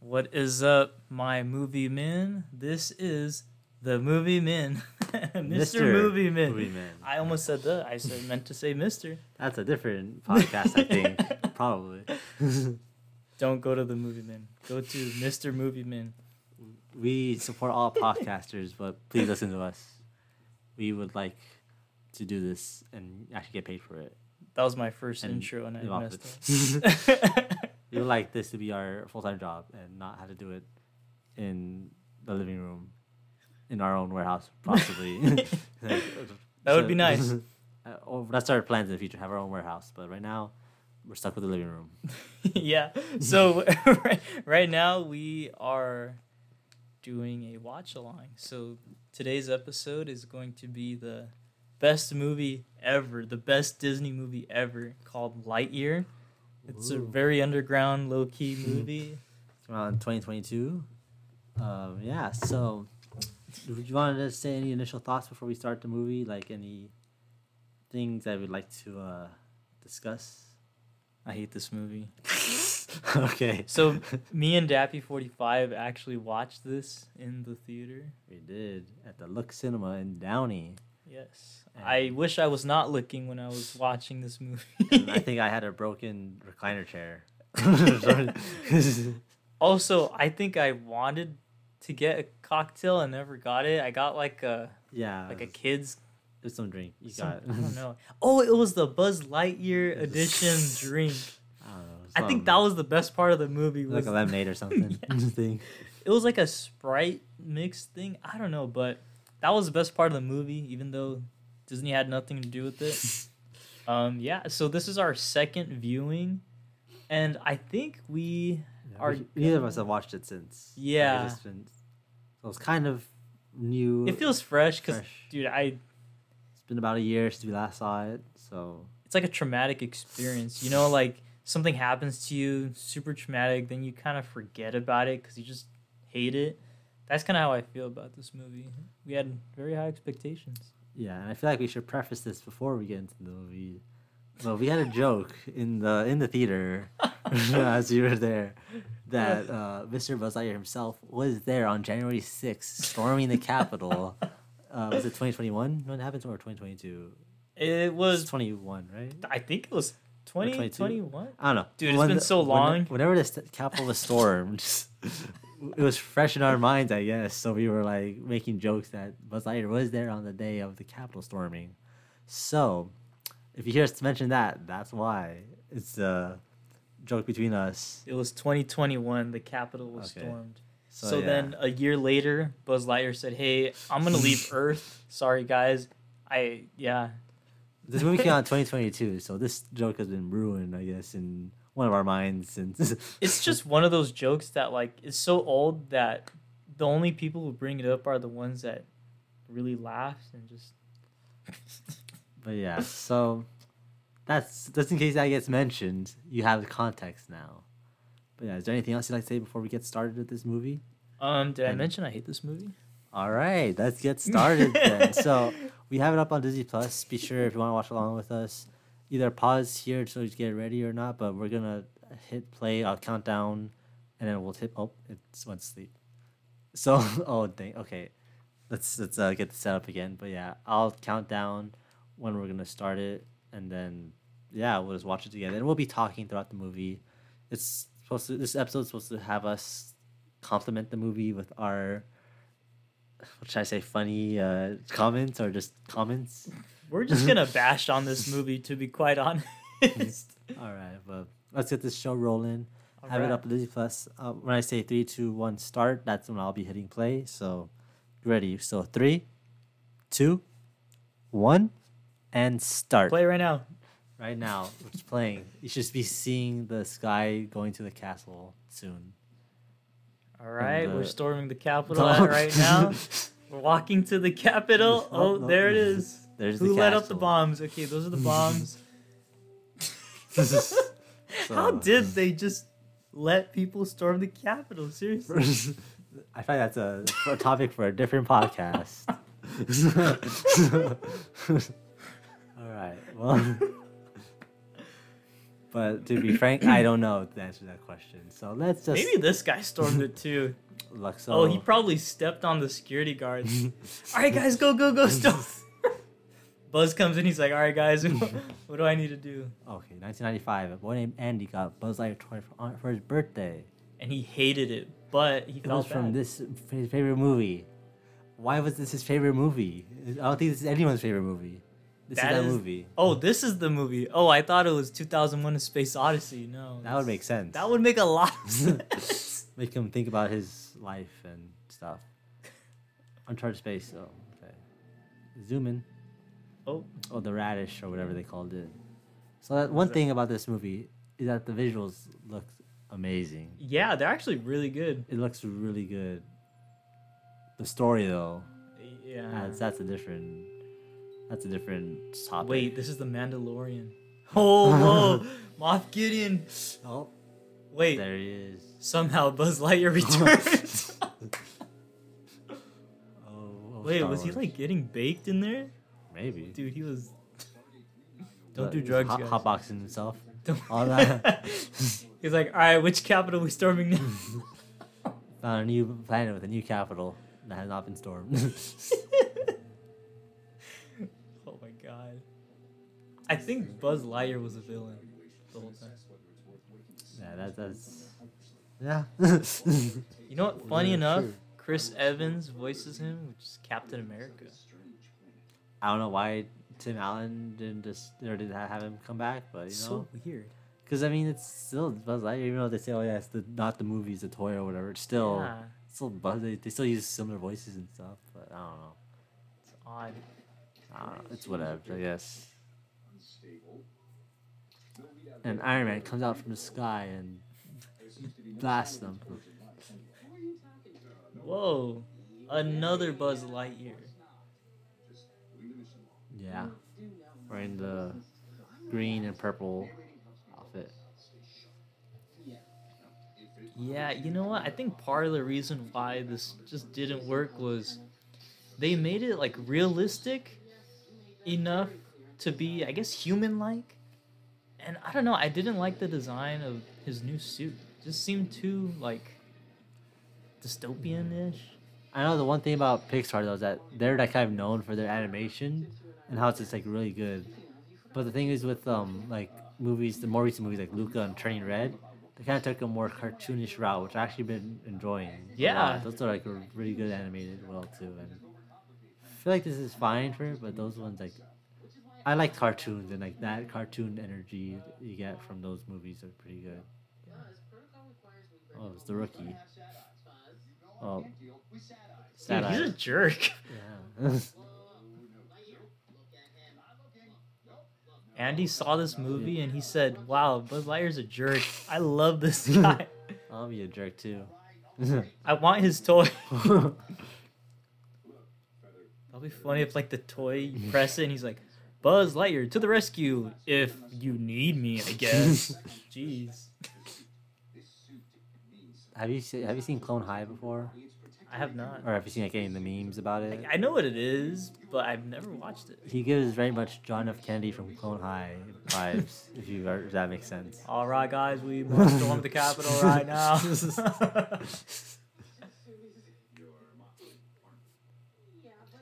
What is up, my movie men? This is the movie men, Mr. Movie Men. Movie Man. I almost said that. I said meant to say Mister. That's a different podcast, I think. Probably. Don't go to the movie men. Go to Mr. Movie Men. We support all podcasters, but please listen to us. We would like to do this and actually get paid for it. That was my first And intro, and I messed it. up. We would like this to be our full time job and not have to do it in the living room, in our own warehouse, possibly. That would be nice. Uh, or that's our plans in the future, have our own warehouse. But right now, we're stuck with the living room. yeah. So right, right now we are doing a watch along. So today's episode is going to be the best movie ever, the best Disney movie ever, called Lightyear. It's a very underground, low key movie. Came out in 2022. Um, yeah, so do you want to say any initial thoughts before we start the movie? Like any things that we'd like to uh, discuss? I hate this movie. okay. So me and Dappy45 actually watched this in the theater. we did at the Look Cinema in Downey. Yes. I wish I was not looking when I was watching this movie. I think I had a broken recliner chair. Also, I think I wanted to get a cocktail and never got it. I got like a yeah, like a kid's. Some drink. You some- got. I don't know. Oh, it was the Buzz Lightyear edition drink. I don't know. I think that was the best part of the movie. Was like a lemonade or something. Yeah. it was like a Sprite mixed thing. I don't know, but that was the best part of the movie, even though Disney had nothing to do with it. um, yeah. So this is our second viewing, and I think we Yeah, Are we- neither of us have watched it since. Like, it's Yeah. just been- so it's kind of new. it feels fresh because, dude, I It's been about a year since we last saw it, so it's like a traumatic experience. You know, like something happens to you, super traumatic, then you kind of forget about it because you just hate it. That's kind of how I feel about this movie. We had very high expectations. yeah. And I feel like we should preface this before we get into the movie. Well, we had a joke in the in the theater as you were there that uh, Mr. Buzz Lightyear himself was there on January sixth, storming the Capitol. uh, was it 2021 when it happened or 2022? It It was was, 21, right? I think it was 22? 2021. I don't know, Dude, it's When been the- so when- long. Whenever the Capitol was stormed, it was fresh in our minds, I guess. So we were like making jokes that Buzz Lightyear was there on the day of the Capitol storming. So, if you hear us mention that, that's why it's a joke between us. It was 2021. The Capitol was Okay. stormed. So, So, yeah. then a year later, Buzz Lightyear said, "Hey, I'm gonna leave Earth. Sorry, guys. I yeah, this movie came out in 2022, so this joke has been ruined, I guess, in one of our minds and it's just one of those jokes that like is so old that the only people who bring it up are the ones that really laugh and just But yeah, so that's just in case that gets mentioned, you have the context now. But yeah, is there anything else you'd like to say before we get started with this movie? um did I And- mention I hate this movie? All right, let's get started then. so we have it up on Disney Plus. Be sure if you want to watch along with us, either pause here so you get ready or not. But we're gonna hit play. I'll count down, and then we'll hit. Oh, it's went sleep. So oh dang. Okay, let's let's uh, get the setup again. But yeah, I'll count down when we're gonna start it, and then yeah, we'll just watch it together, and we'll be talking throughout the movie. It's supposed to. This episode's supposed to have us compliment the movie with our what should I say, funny uh, comments or just comments? We're just gonna bash on this movie to be quite honest. All right, well, let's get this show rolling. Have it up on Disney Plus. Uh, when I say three, two, one, start, that's when I'll be hitting play. So, ready. So, three, two, one, and start. Play right now. Right now, it's playing. You should be seeing the sky going to the castle soon. All right, we're storming the Capitol at right now. We're walking to the Capitol. Oh, Oh, no. there it is. There's Who the let out the bombs? Okay, those are the bombs. How So- did they just let people storm the Capitol? Seriously. I find that's a, a topic for a different podcast. All right. Well, But to be frank, I don't know the answer to that question. So let's just Maybe this guy stormed it too. Luxo. Oh, he probably stepped on the security guards. all right, guys, go, go, go. Buzz comes in. He's like, "All right, guys, what do I need to do?" Okay, 1995. A boy named Andy got Buzz Lightyear toy for, for his birthday. And he hated it, but he It was from this his favorite movie. Why was this his favorite movie? I don't think this is anyone's favorite movie. This That is that is- movie. Oh, this is the movie. Oh, I thought it was 2001: A Space Odyssey. No, That would make sense. That would make a lot of sense. make him think about his life and stuff. Uncharted Space, so okay. Zoom in. Oh, Oh, the radish or whatever they called it. So that one thing about this movie is that the visuals look amazing. yeah, they're actually really good. It looks really good. The story though, Yeah. that's that's a different that's a different topic. Wait, this is the Mandalorian. Oh, whoa, Moff Gideon. Oh, Wait, there he is. somehow Buzz Lightyear returned. Oh, oh, Wait, Star was he like getting baked in there? Maybe? Dude, he was. Don't But do drugs, hot, guys. hotboxing himself. Don't- all that. He's like, all right, which capital we storming now? Found a new planet with a new capital that has not been stormed. oh my god. I think Buzz Lightyear was a villain the whole time. yeah, that, that's yeah. You know what? Funny Yeah, enough, sure. Chris Evans voices him, which is Captain America. I don't know why Tim Allen didn't just or didn't have him come back, but you know, so know, weird. because I mean, it's still Buzz Lightyear. Even though they say, "Oh yeah, it's the not the movie, it's a toy or whatever," it's still Yeah, it's still Buzz. They, they still use similar voices and stuff, but I don't know. it's odd. I don't know. It's whatever, I guess. And Iron Man comes out from the sky and blasts them. Whoa, another Buzz Lightyear. Yeah, wearing the green and purple outfit. Yeah, you know what? I think part of the reason why this just didn't work was they made it like realistic enough to be, I guess, human like. And I don't know, I didn't like the design of his new suit. It just seemed too like dystopian ish. I know the one thing about Pixar though is that they're like kind of known for their animation and how it's just like really good. But the thing is with um like movies, the more recent movies like Luca and Turning Red, they kind of took a more cartoonish route, which I actually been enjoying. Yeah. those are like really good animated well too, and I feel like this is fine for it. But those ones like I like cartoons and like that cartoon energy you get from those movies are pretty good. Oh, it's the rookie. Oh, Sad he's a jerk. Yeah. Andy saw this movie and he said, Wow, Buzz Lightyear's a jerk. I love this guy. I'll be a jerk too. I want his toy. That'll be funny if like the toy you press it and he's like, Buzz Lightyear to the rescue if you need me, I guess. Jeez. have you seen Have you seen Clone High before, I have not. or have you seen like any of the memes about it? I know what it is, but I've never watched it. He gives very much John F. Kennedy from Clone High vibes, if you if that makes sense. All right, guys, we must storm the Capitol right now.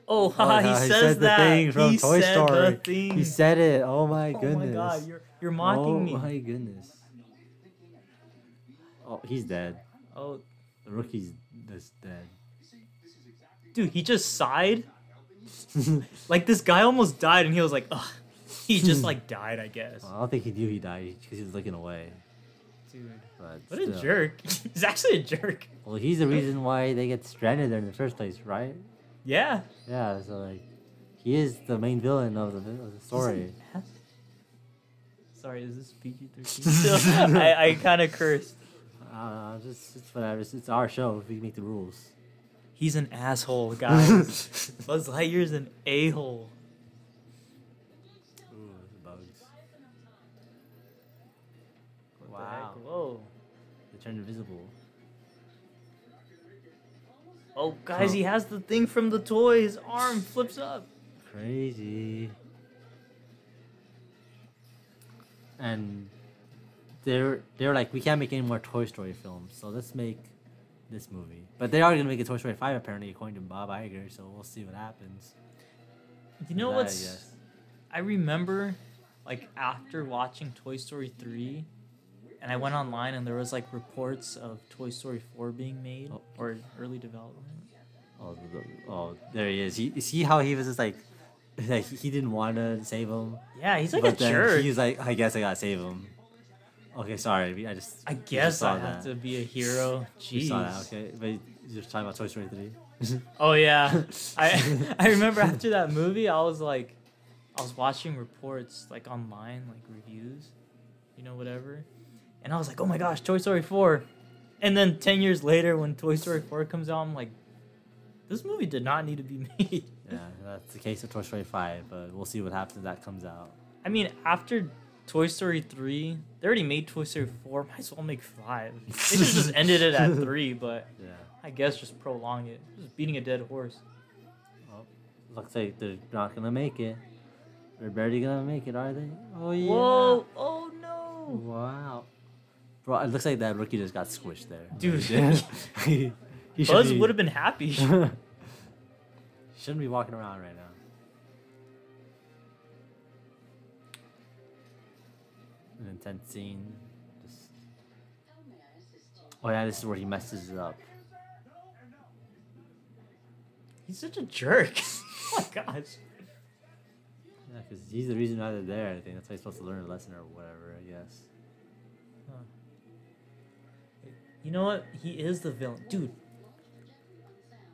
oh, oh haha, he yeah, says said the that. thing from he Toy said Story. the thing. He said it. Oh my goodness. oh my god, you're you're mocking oh me. my goodness. Oh, he's dead. Oh, The rookie's that's dead. dude, he just sighed. Like this guy almost died, and he was like, "Ugh." He just like died, I guess. Well, I don't think he knew he died because he was looking away. Dude, But what a jerk. He's actually a jerk. Well, he's the reason why they get stranded there in the first place, right? Yeah. Yeah. So like, he is the main villain of the, of the story. Sorry, is this PG thirteen? I I kind of cursed. Uh, just it's whatever. It's, it's our show. If we make the rules. He's an asshole, guys. Buzz Lightyear's an a hole. Ooh, bugs. Wow. Wow. Whoa. They turn invisible. Oh, guys, he has the thing from the toy. His arm flips up. Crazy. And they're they're like we can't make any more Toy Story films, so let's make this movie. But they are gonna make a Toy Story five apparently, according to Bob Iger. So we'll see what happens. You know That, I uh, what's? guess. I remember, like after watching Toy Story three, and I went online and there was like reports of Toy Story four being made Oh. or early development. Oh, oh, there he is. He see how he was just like, like he didn't want to save him, Yeah, he's like but a jerk. he's like, I guess I gotta save him. Okay, sorry, I just I guess saw I have that. to be a hero. You Jeez. saw that, okay? But you're just talking about Toy Story three. Oh yeah, I I remember after that movie, I was like, I was watching reports like online, like reviews, you know, whatever, and I was like, oh my gosh, Toy Story four, and then ten years later, when Toy Story four comes out, I'm like, this movie did not need to be made. yeah, that's the case of Toy Story five, but we'll see what happens if that comes out. I mean, after Toy Story three, they already made Toy Story four. Might as well make five. They should have just ended it at three, but Yeah. I guess just prolong it, just beating a dead horse. Well, looks like they're not gonna make it. They're barely gonna make it, are they? Oh yeah. Whoa! Oh no! Wow. Bro, it looks like that rookie just got squished there. Dude. he, he Buzz be- would have been happy. shouldn't be walking around right now. An intense scene. Just... Oh yeah, this is where he messes it up. He's such a jerk. oh my gosh. Yeah, because he's the reason why they're there. I think that's how he's supposed to learn a lesson or whatever. I guess. You know what? He is the villain. Dude.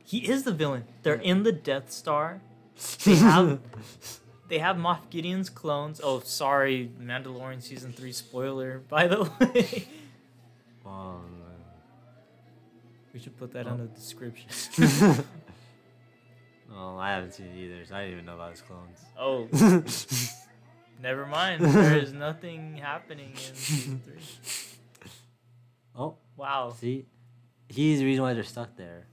He is the villain. They're in the Death Star. They have they have Moff Gideon's clones. Oh, sorry, Mandalorian season 3 spoiler, by the way. Um, we should put that on the description. oh, I haven't seen it either, so I didn't even know about his clones. oh, never mind. There is nothing happening in season 3. oh, Wow. see, he's the reason why they're stuck there.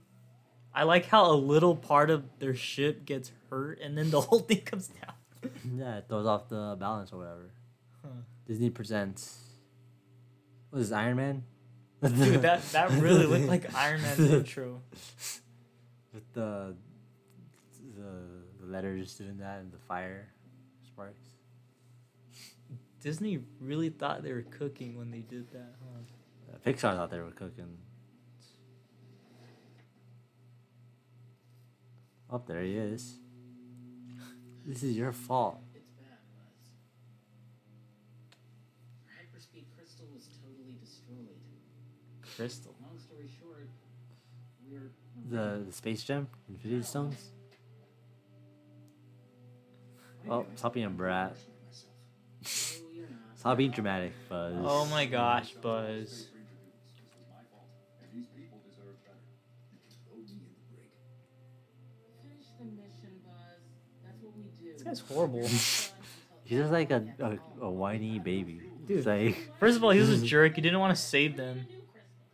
I like how a little part of their ship gets hurt and then the whole thing comes down. Yeah, it throws off the balance or whatever. Huh. Disney presents. What is this, Iron Man? Dude, that, that really looked like Iron Man's intro. With the, the the letters doing that and the fire sparks. Disney really thought they were cooking when they did that, huh? Uh, Pixar thought they were cooking. Oh, there he is. This is your fault. It's bad, Buzz. Hyperspeed crystal was totally destroyed. Crystal. Long story short, we're. The, the space gem, Infinity Stones. Oh, stop being a brat. You're not. Stop being dramatic, Buzz. Oh my gosh, Buzz. Guy's horrible. He's just like a, a, a whiny baby. It's like, First of all, he was a jerk. He didn't want to save them.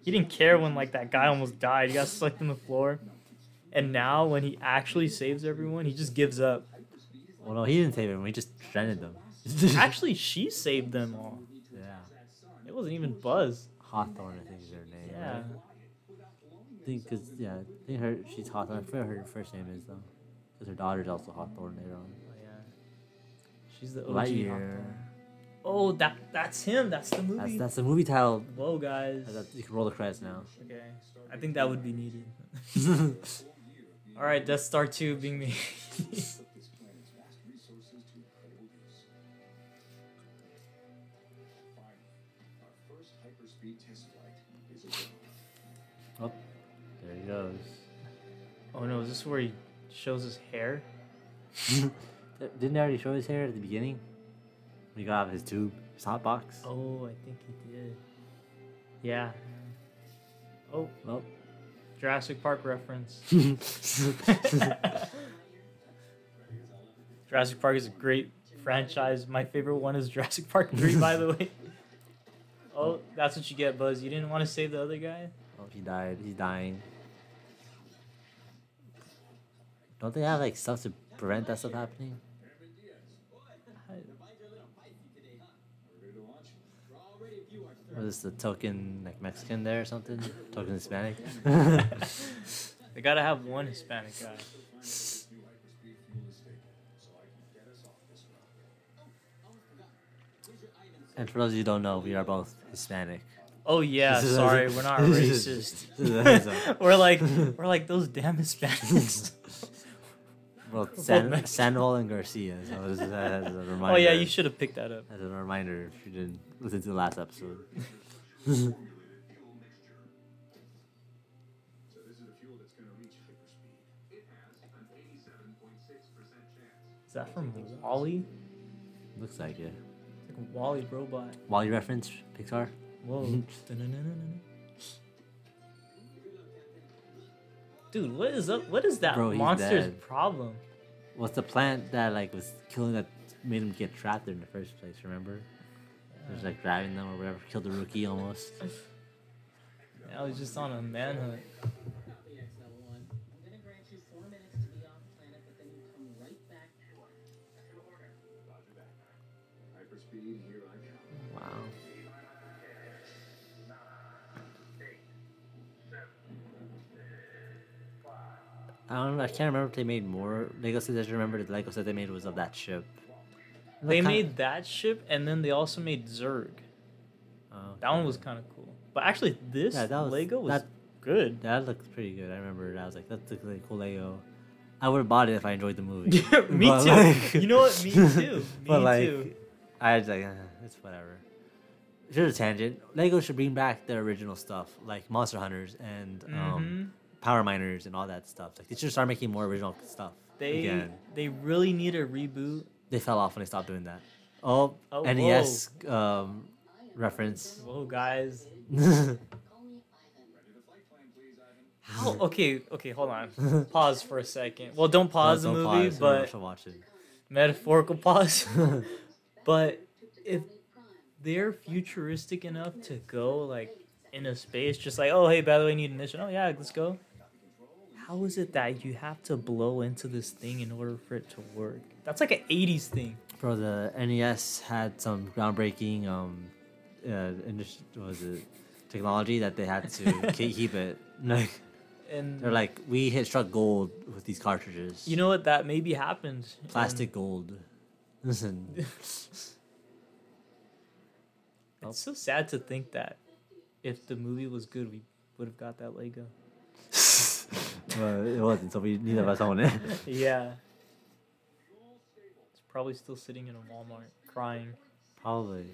He didn't care when like that guy almost died. He got sucked in the floor. And now when he actually saves everyone, he just gives up. well, no, he didn't save him. He just stranded them. Actually, she saved them all. yeah. It wasn't even Buzz. Hawthorne, I think is her name. Yeah. Right? I think, cause yeah, I think her she's Hawthorne. I forget what her first name is though, because her daughter's also Hawthorne later on. She's the OG. Lightyear. Oh, that that's him. That's the movie. that's the movie title. Whoa, guys. You can roll the credits now. Okay. I think that would be needed. All right, Death Star 2 being made. oh, there he goes. oh no, is this where he shows his hair? Didn't they already show his hair at the beginning? When he got out of his tube, his hot box. Oh, I think he did. Yeah. Oh, Well. Jurassic Park reference. Jurassic Park is a great franchise. My favorite one is Jurassic Park 3, by the way. Oh, that's what you get, Buzz. You didn't want to save the other guy? oh, he died. He's dying. Don't they have like stuff to prevent that stuff happening? Was this the token like Mexican there or something? Token Hispanic? They gotta have one Hispanic guy. and for those of you who don't know, we are both Hispanic. Oh yeah, sorry, we're not racist. we're like we're like those damn Hispanics. Well, both San, Sandoval and Garcia. So as a reminder. oh yeah, you should have picked that up. As a reminder, if you didn't listen to the last episode. Is a fuel that's going to reach hyperspeed. It has an 87.6% chance. Is that from WALL-E? Looks like it. It's like a WALL-E robot. WALL-E reference, Pixar. Whoa. Dude, what is up? What is that Bro, monster's problem? What's the plant that like was killing that made him get trapped there in the first place? Remember? It was like grabbing them or whatever, killed the rookie almost. I was just on a manhunt. Copy XL1. I'm gonna grant you four minutes to be off planet, but then you come right back to us. Roger that. Hyperspeed, here I come. Wow. I don't know. I can't remember if they made more Lego sets. I just remember the Lego set they made was of that ship. It They made that ship, and then they also made Zurg. Oh, That one was kind of cool. But actually, this Yeah, that was- Lego was that- good. that looks pretty good. I remember that. I was like, that's a really cool Lego. I would have bought it if I enjoyed the movie. Me But, too. like- you know what? Me too. Me but like, too. I was like, eh, it's whatever. Here's a tangent. Lego should bring back their original stuff, like Monster Hunters and um, Mhm. Power Miners and all that stuff. Like they should start making more original stuff. They again. they really need a reboot. They fell off when they stopped doing that. Oh, Oh, NES um, reference. Whoa, guys. How? Okay, okay, hold on. Pause for a second. Well, don't pause the movie, but watch it. metaphorical pause. but if they're futuristic enough to go like in a space, just like, oh hey, by the way, need a mission. Oh yeah, let's go. How is it that you have to blow into this thing in order for it to work? That's like an '80s thing. Bro, the NES had some groundbreaking um, uh, was it technology that they had to keep it. Like And they're like, we hit struck gold with these cartridges. you know what? That maybe happened. plastic gold. Listen, It's so sad to think that if the movie was good, we would have got that Lego. well, it wasn't, so we neither of us own it. Yeah. Probably still sitting in a Walmart crying. Probably.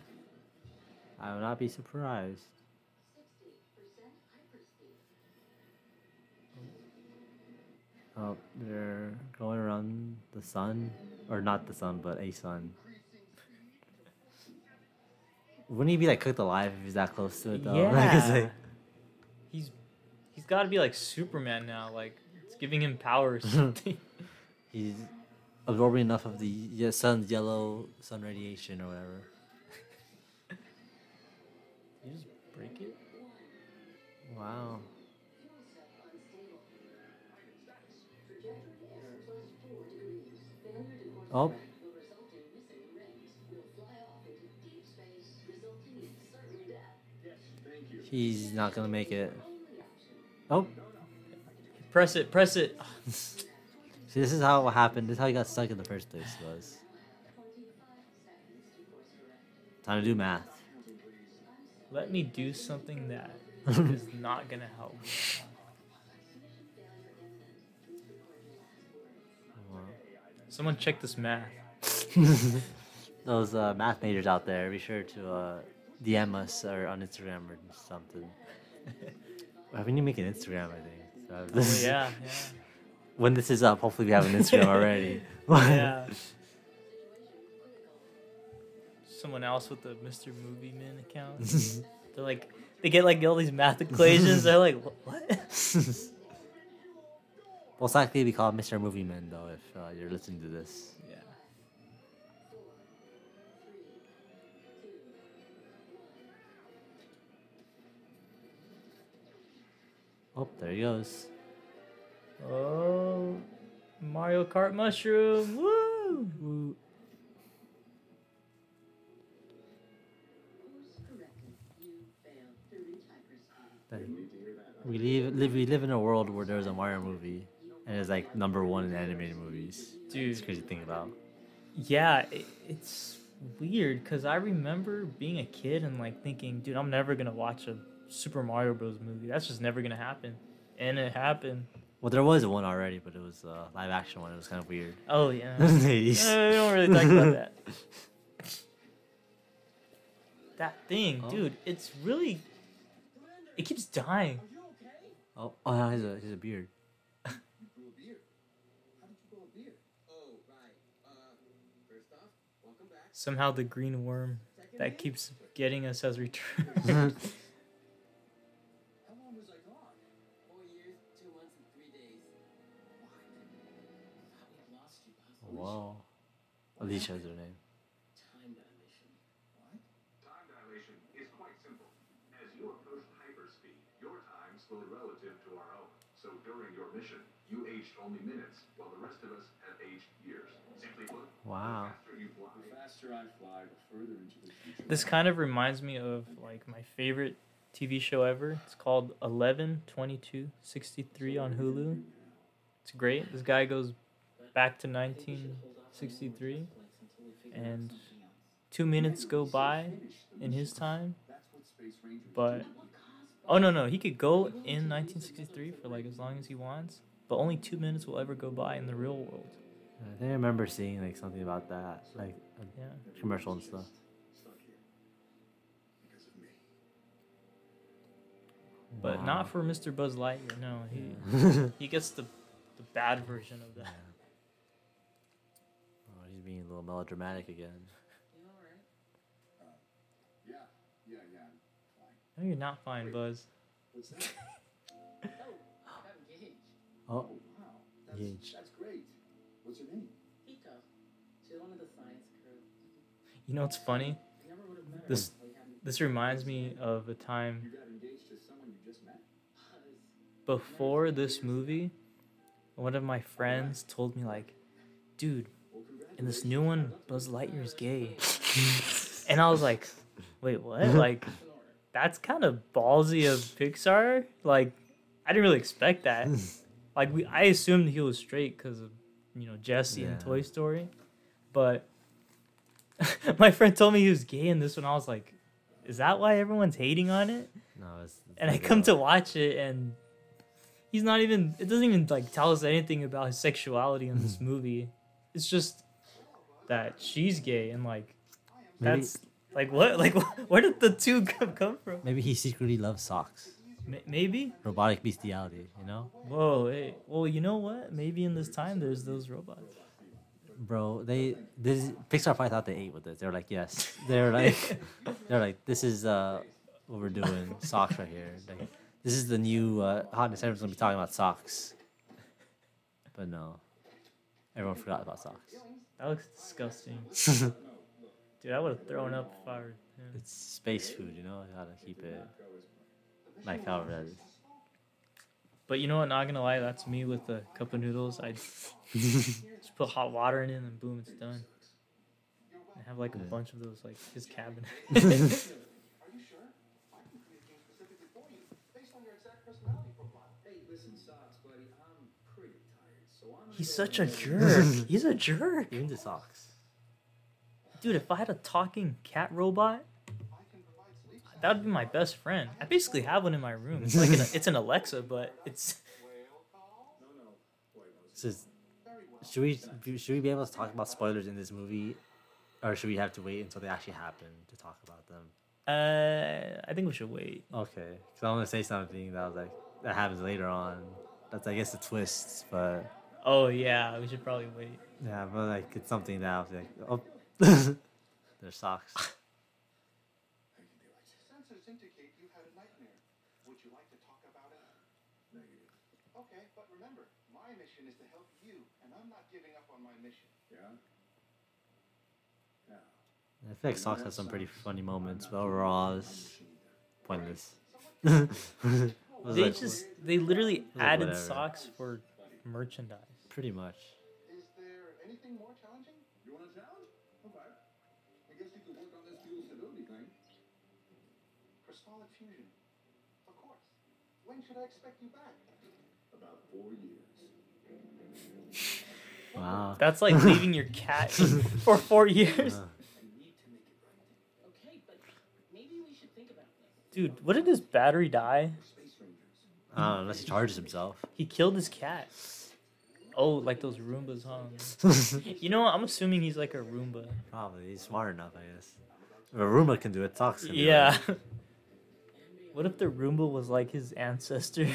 I would not be surprised. Oh, they're going around the sun, or not the sun, but a sun. Wouldn't he be like cooked alive if he's that close to it though? Like, Yeah. like, He's he's got to be like Superman now. Like it's giving him power or something. he's absorbing enough of the sun's yellow sun radiation or whatever. you just break it. Wow. Oh. He's not gonna make it. Oh, Press it. Press it. see, this is how it happened. This is how he got stuck in the first place. Was time to do math. Let me do something that is not gonna help. Someone check this math. Those uh, math majors out there, be sure to uh, DM us or on Instagram or something. Well, we need to make an Instagram, I think. So Oh, is- yeah, When this is up, hopefully we have an Instagram already. yeah. Someone else with the Mr. Movie Man account. They're like, they get like all these math equations. They're like, "Wh- what? Most likely we call it Mr. Movie Man though, if uh, you're listening to this. Yeah. Oh, there he goes. Oh, Mario Kart mushroom. Woo! Ooh. We live, live we live in a world where there's a Mario movie and it's like number one in animated movies. Dude. It's crazy to think about. Yeah, it, it's weird because I remember being a kid and like thinking, dude, I'm never gonna watch a Super Mario Bros. movie. That's just never gonna happen, and it happened. Well, there was one already, but it was a live action one. It was kind of weird. Oh yeah. In the Uh, 80s. we don't really talk about that. That thing, Oh. dude, it's really. It keeps dying. Oh, oh, he's a he's a beard. You a beard. How did you grow a beard? Oh, right. Uh, first off, welcome back. Somehow the green worm that keeps getting us has returned. you, Buzz. Alisha is her name. Time dilation. What? Time dilation is quite simple. As you approach hyperspeed, your time slowed relative to our own. So during your mission, you aged only minutes, while the rest of us have aged years. Simply put, Wow. the faster you fly, The faster I fly, the further into the future. This kind of reminds me of like my favorite TV show ever. It's called 11 22 63 on Hulu. It's great. This guy goes back to 1963 and two minutes go by in his time. That's what Space Ranger But oh no no, he could go in 1963 for like as long as he wants, but only two minutes will ever go by in the real world. I think I remember seeing like something about that, like Yeah. commercial and stuff. stuck here. Because of me. But Wow. not for Mr. Buzz Lightyear. No, he he gets the the bad version of that. Oh, he's being a little melodramatic again. You alright? Uh, yeah, yeah, yeah. Fine. No, you're not fine, Buzz. What's that? Oh, got engaged. Oh. oh, wow. That's, Gage. that's great. What's her name? Hito. She's one of the science crew. You know what's funny? I never would have met her. This- if we hadn't This reminds me of a time You got engaged to someone you just met? Buzz. before this movie. One of my friends told me like, "Dude, In this new one, Buzz Lightyear's gay," and I was like, "Wait, what? Like, that's kind of ballsy of Pixar. Like, I didn't really expect that. Like, we I assumed he was straight because of you know Jesse and Toy Story, but my friend told me he was gay in this one. I was like, is that why everyone's hating on it? no, it's. And I come to watch it, and he's not even. It doesn't even like tell us anything about his sexuality in this movie. It's just that she's gay, and like Maybe, that's like what? Like where did the two come from? maybe he secretly loves Sox. M- maybe. Robotic bestiality, you know? Whoa. Hey. Well, you know what? Maybe in this time there's those robots. Bro, they this Pixar probably thought they ate with it. They're like, yes. They're like, they're like, this is uh what we're doing. Sox right here. Like, this is the new uh, hotness. Everyone's gonna be talking about Sox. But no, everyone forgot about Sox. That looks disgusting, dude. I would have thrown up if I were him. it's space food, you know. You gotta keep it like however that is. But you know what? Not gonna lie, that's me with a cup of noodles. I just put hot water in it, and boom, it's done. I have like a Yeah. bunch of those, like his cabinet. Are you sure? I can create a game specifically for you, based on your exact personality profile. Hey, listen, Sox, buddy, I'm pretty tired, so I'm gonna He's such a jerk. He's a jerk, Even the Sox. dude. If I had a talking cat robot, I can provide sleep that would be my best friend. I basically have one in my room. It's like an, it's an Alexa, but it's whale call? No, no. Wait, no, This is, should we should we be able to talk about spoilers in this movie, or should we have to wait until they actually happen to talk about them? uh, I think we should wait. Okay, because I want to say something that was like that happens later on. That's I guess a twist, but Oh yeah, we should probably wait. yeah, but like it's something that I was like, oh, their socks. I can do. Sensors indicate you had a nightmare. Would you like to talk about it? Negative. Okay, but remember, my mission is to help you, and I'm not giving up on my mission. Yeah? Yeah. I feel like Sox has some pretty funny moments, but overall it's pointless. They just they literally added whatever. Sox for merchandise. Pretty much. Is there anything more challenging? You want a challenge? Okay. I guess you could work on this fuel stability thing. Crystallic fusion. Of course. When should I expect you back? About four years. Wow. That's like leaving your cat for four years. Uh, I need to make it right. Okay, but maybe we should think about this. Dude, what did his battery die? Space I don't know, unless he charges himself. He killed his cat. Oh, like those Roombas, huh? You know what? I'm assuming he's like a Roomba. Probably. He's smart enough, I guess. If a Roomba can do it, Sox can do it. Yeah. What if the Roomba was like his ancestor? he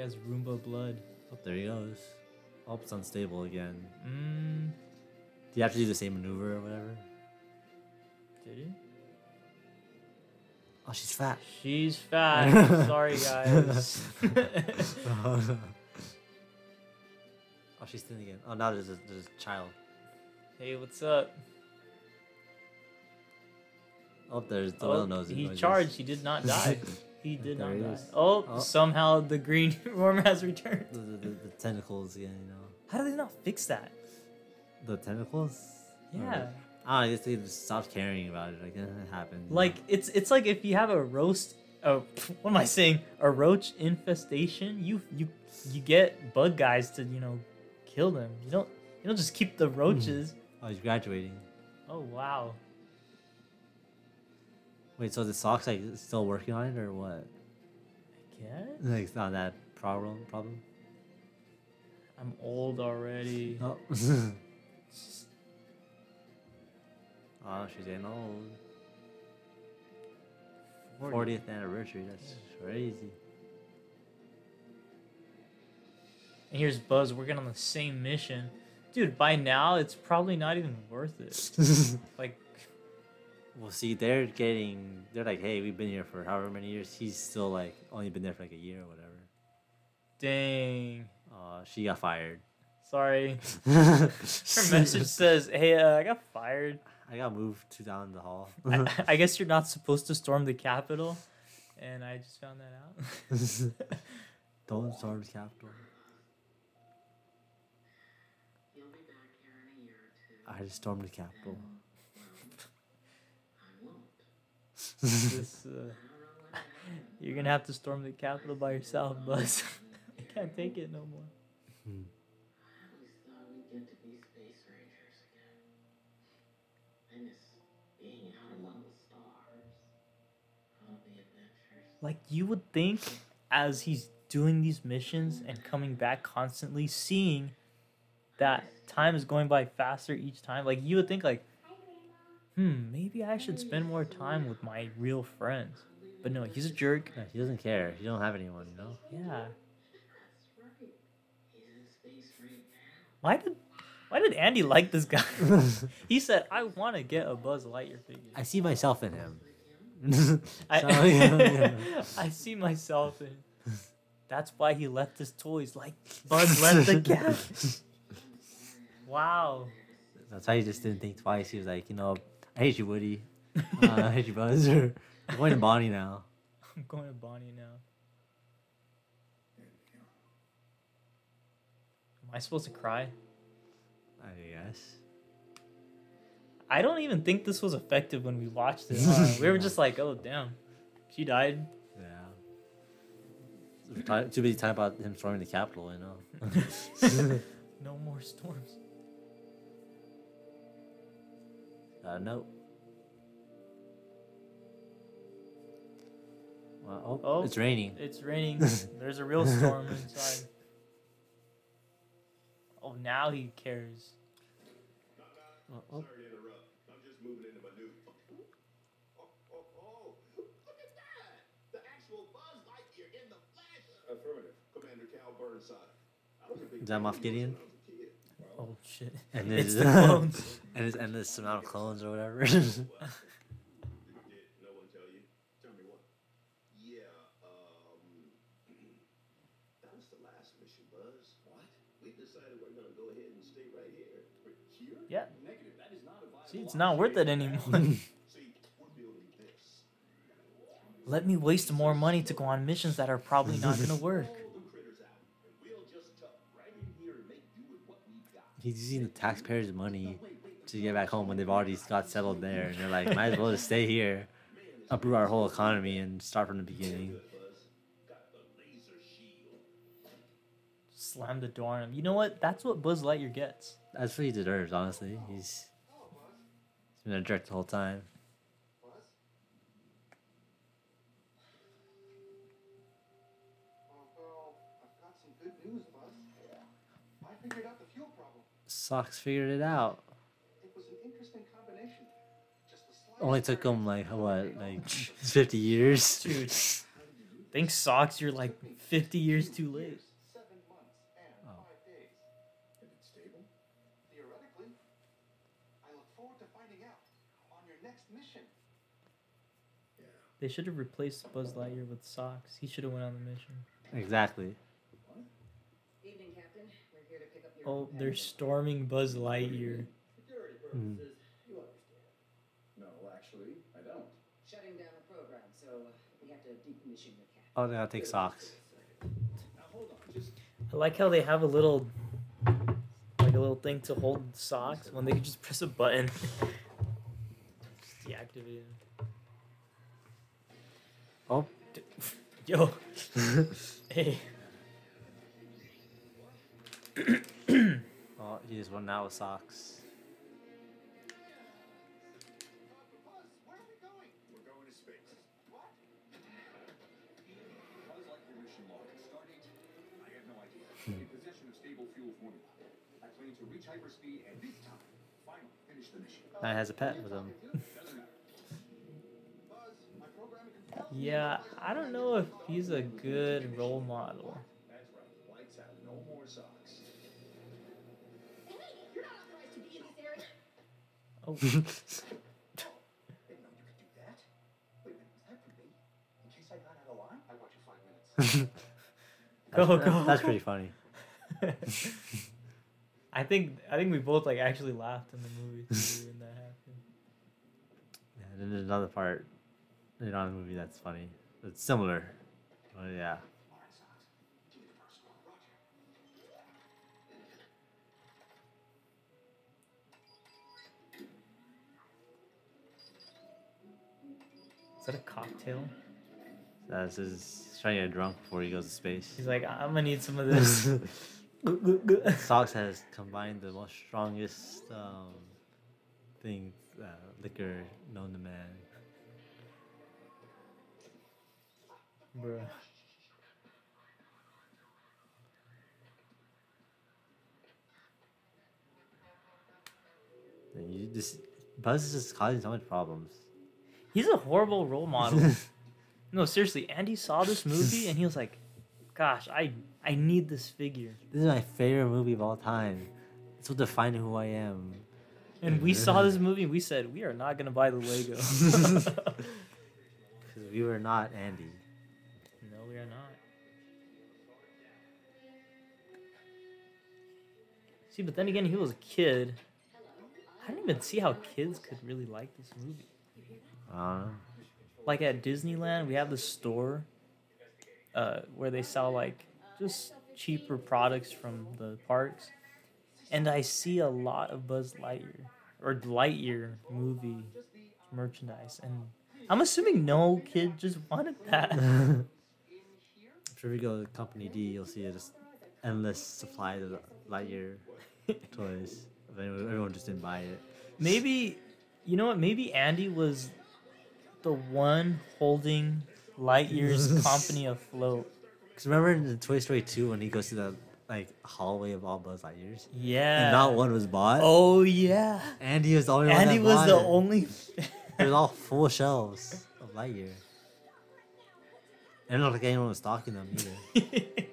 has Roomba blood. Oh, there he goes. Oh, it's unstable again. Mm, Do you have to do the same maneuver or whatever? did he? Oh, she's fat. She's fat. Sorry, guys. oh, she's thin again. Oh, now there's a, there's a child. hey, what's up? Oh, there's the Oh, nose. he noises. charged. He did not die. He did There not die. Oh, Oh. somehow the green worm has returned. The, the, the, tentacles again, you know. How did they not fix that? The tentacles? Yeah. I guess they just stopped caring about it. Like, it happened. Like know. it's it's like if you have a roast. Oh, what am I saying? A roach infestation. You you you get bug guys to you know kill them. You don't you don't just keep the hmm. roaches. Oh, he's graduating. Oh wow. Wait, so the Sox like still working on it or what? I guess Like it's not that problem problem. I'm old already. Oh. oh, she's getting old. 40th anniversary. That's crazy. And here's Buzz working on the same mission. Dude, by now it's probably not even worth it. Like, well, see, they're getting. They're like, hey, we've been here for however many years. He's still like only been there for like a year or whatever. dang. Uh, she got fired. Sorry. Her message says, "Hey, uh, I got fired. I got moved to down the hall. I, I guess you're not supposed to storm the Capitol, and I just found that out." Don't storm the Capitol. You'll be back here in a year or two. I just stormed the Capitol. This, uh, I don't know when it happens. you're gonna have to storm the Capitol by yourself, Buzz. I can't take it no more. I Like you would think, as he's doing these missions and coming back constantly, seeing that time is going by faster each time. Like you would think, like, hmm, maybe I should spend more time with my real friends. But no, he's a jerk. Yeah, he doesn't care. He don't have anyone, you know. Yeah. That's right. He's in space right. Why did why did Andy like this guy? he said, I want to get a Buzz Lightyear figure. I see myself in him. I, So, yeah. I see myself in. That's why he left his toys like Buzz left the cat. Wow. That's why he just didn't think twice. He was like, you know, I hate you, Woody. Uh, I hate you, Buzz. I'm going to Bonnie now. I'm going to Bonnie now. Am I supposed to cry? I guess. I don't even think this was effective when we watched it. Uh, we were just like, oh damn, she died. Yeah. Too busy talking about him storming the Capitol, you know. No more storms. uh, no. Well, oh, Oh. it's raining. It's raining. There's a real storm inside. Oh, now he cares. Oh, oh. Sorry to interrupt. I'm just moving into my new. Oh, oh, oh! oh. Look at that! The actual Buzz Lightyear in the flesh. Affirmative, Commander Cal Burnside. I was a big Is that Moff Gideon? when I was a kid. Oh shit. And it's his- the clones. and his endless amount of clones or whatever. Did, did no one tell you? Tell me what? Yeah, um, that was the last mission, Buzz. What? We decided we're gonna go ahead and stay right here. Here? Yeah. Negative. That is not a viable See, it's not worth it anymore. See, we're building this. Let me waste more money to go on missions that are probably not gonna work. Pull the critters out, and we'll just tuck right in here and make do with what we've got. He's using the taxpayers' money to get back home when they've already got settled there, and they're like, might as well just stay here. Uproot our whole economy and start from the beginning. Slam the door on him. You know what? That's what Buzz Lightyear gets. That's what he deserves, honestly. He's, he's been a jerk the whole time. Sox figured it out. It was an interesting combination. Only took him variation. like what, like fifty years. Dude. think Sox, you're like 50 years too late. Seven months and Oh. five days. And it's stable? Theoretically, I look forward to finding out on your next mission. They should have replaced Buzz Lightyear with Sox. He should have went on the mission. Exactly. Evening, Captain. We're here to pick up your. Oh, they're storming Buzz Lightyear. Security Mm. you understand. No, actually, I don't. Shutting down the program, so uh, we have to decommission your cat. Oh, they gotta take Sox. Now hold on, just I like how they have a little, like a little thing to hold Sox when they could just press a button. just deactivate it. Oh. Yo. hey. Oh, he just went out with Sox. Buzz, where are we going? we're going to space. What? Buzz Lightyear mission log. Start date? I have no idea. In possession of stable fuel formula. I plan to reach hyperspeed and this time, finally finish. Now he has a pet with him. Yeah, I don't know if he's a good role model. That's right. Lights out. No more Sox. Hey, you're not authorized to be in this area. Oh, Didn't know you could do that. Wait a minute, was that for me? In case I got out of line? I want you five minutes. go That's- go. That's pretty funny. I think I think we both like actually laughed in the movie theater when that happened. Yeah, and then there's another part in on the movie that's funny. It's similar. Oh yeah. All right, Sox. Give me the first one. Roger. Is that a cocktail? That's his he's trying to get drunk before he goes to space. He's like, I'm gonna need some of this. Sox has combined the most strongest um, thing, uh, liquor known to man. Bruh. You just Buzz is just causing so much problems. He's a horrible role model. no, seriously, Andy saw this movie and he was like, "Gosh, I I need this figure." This is my favorite movie of all time. It's what defined who I am. And we saw this movie and we said, "We are not gonna buy the Lego." Because we were not Andy. Not. See, but then again, he was a kid. I don't even see how kids could really like this movie. I like at Disneyland, we have the store uh, where they sell like just cheaper products from the parks, and I see a lot of Buzz Lightyear or Lightyear movie merchandise, and I'm assuming no kid just wanted that. If you go to Company D, you'll see just endless supply of Lightyear toys. Everyone just didn't buy it. Maybe, you know what? Maybe Andy was the one holding Lightyear's company afloat. Because remember in Toy Story 2 when he goes to the like hallway of all Buzz Lightyears? Yeah. And not one was bought? Oh yeah. Andy was the only one Andy was the it. only. It was all full shelves of Lightyear. And not like anyone was stalking them either.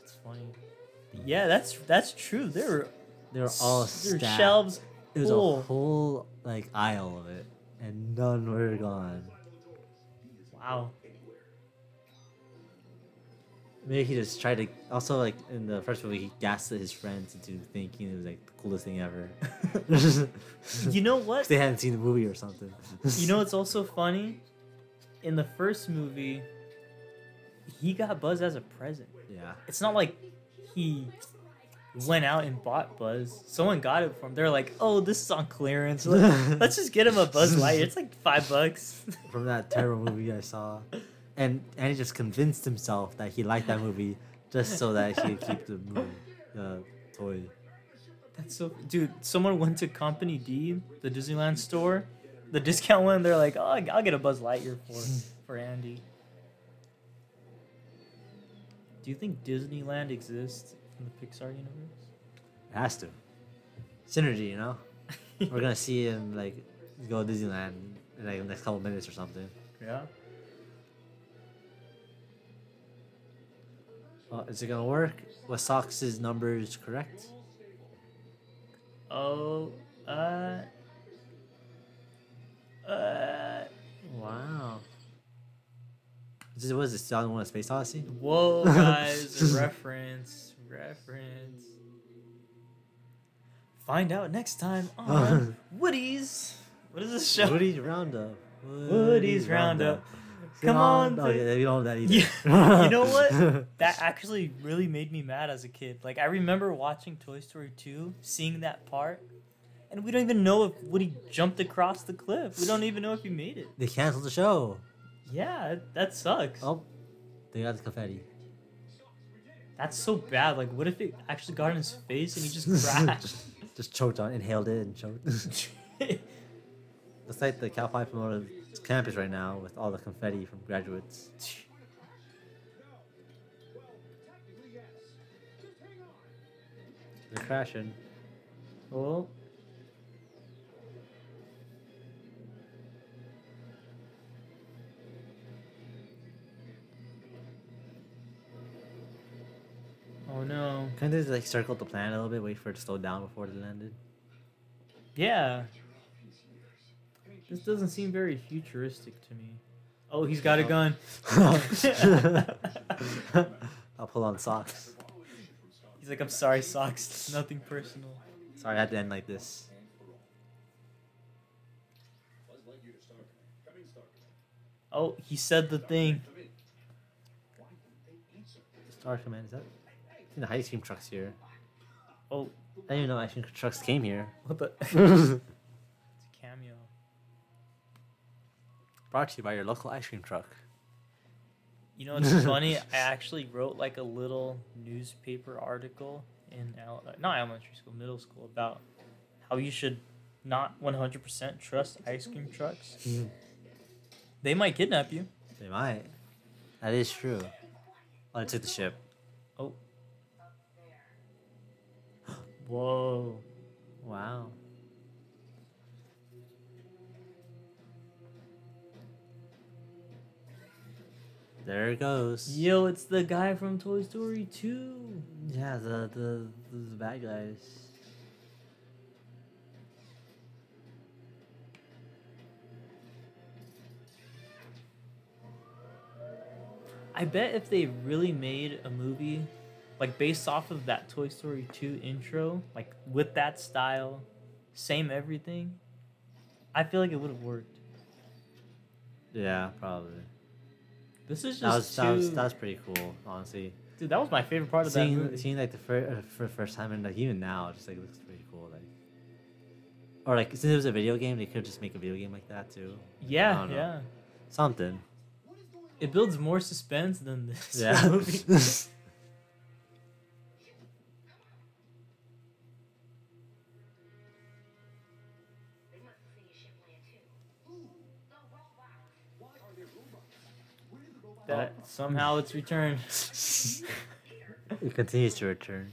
That's funny. Yeah, that's that's true. There were They were all stacked. shelves It was full. a whole like aisle of it, and none were gone. Wow. Maybe he just tried to. Also, like in the first movie, he gaslit his friends into thinking it was like the coolest thing ever. You know what? they hadn't seen the movie or something. You know what's also funny? In the first movie, he got Buzz as a present. Yeah. It's not like he went out and bought Buzz. Someone got it for him. They're like, "Oh, this is on clearance. Let- Let's just get him a Buzz light It's like five bucks." from that terrible movie I saw, and and he just convinced himself that he liked that movie just so that he could keep the movie, the toy. That's so, dude. Someone went to Company D, the Disneyland store, the discount one. They're like, "Oh, I'll get a Buzz Lightyear for for Andy." Do you think Disneyland exists in the Pixar universe? It has to. Synergy, you know. We're gonna see him like go to Disneyland in like the next couple minutes or something. Yeah. Oh, is it gonna work? Was Sox's numbers correct? Oh, uh, uh, Wow. This was this 2001: Space Odyssey. whoa, guys, reference, reference. Find out next time on Woody's. What is this show? Woody's Roundup. Woody's Roundup. Come on, Oh, yeah, we don't know that either. Yeah. You know what? That actually really made me mad as a kid. Like I remember watching Toy Story 2, seeing that part, and we don't even know if Woody jumped across the cliff. We don't even know if he made it. they canceled the show. Yeah, that sucks. Oh, they got the confetti. That's so bad. Like, what if it actually got in his face and he just crashed? Just choked on, inhaled it, and choked. Looks like the Cal Poly Pomona campus right now with all the confetti from graduates. They're crashing. well, oh. oh no. Couldn't they just, like circle the planet a little bit, wait for it to slow down before they landed? Yeah. This doesn't seem very futuristic to me. Oh, he's got a gun. I'll pull on Sox. He's like, I'm sorry, Sox. Nothing personal. Sorry, I had to end like this. Oh, he said the thing. Star Command, is that? I think the ice cream truck's here. Oh, I didn't even know ice cream trucks came here. what the? it's a cameo. Brought to you by your local ice cream truck. You know, it's funny. I actually wrote like a little newspaper article in not elementary school, middle school about how you should not 100% trust ice cream trucks. Mhm. They might kidnap you. They might. That is true. Oh, they took the ship. Oh. Whoa. Wow. There it goes. Yo, it's the guy from Toy Story 2. Yeah, the the the bad guys. I bet if they really made a movie like based off of that Toy Story 2 intro, like with that style, same everything, I feel like it would have worked. Yeah, probably. This is just That was too, that was that was pretty cool, honestly. dude. That was my favorite part of that Seeing movie. seeing like the first uh, for the first time and like even now, it just like looks pretty cool. Like, or like since it was a video game, they could just make a video game like that too. I yeah, yeah. Something. It builds more suspense than this Yeah. movie. robots. that oh. somehow it's returned. it continues to return.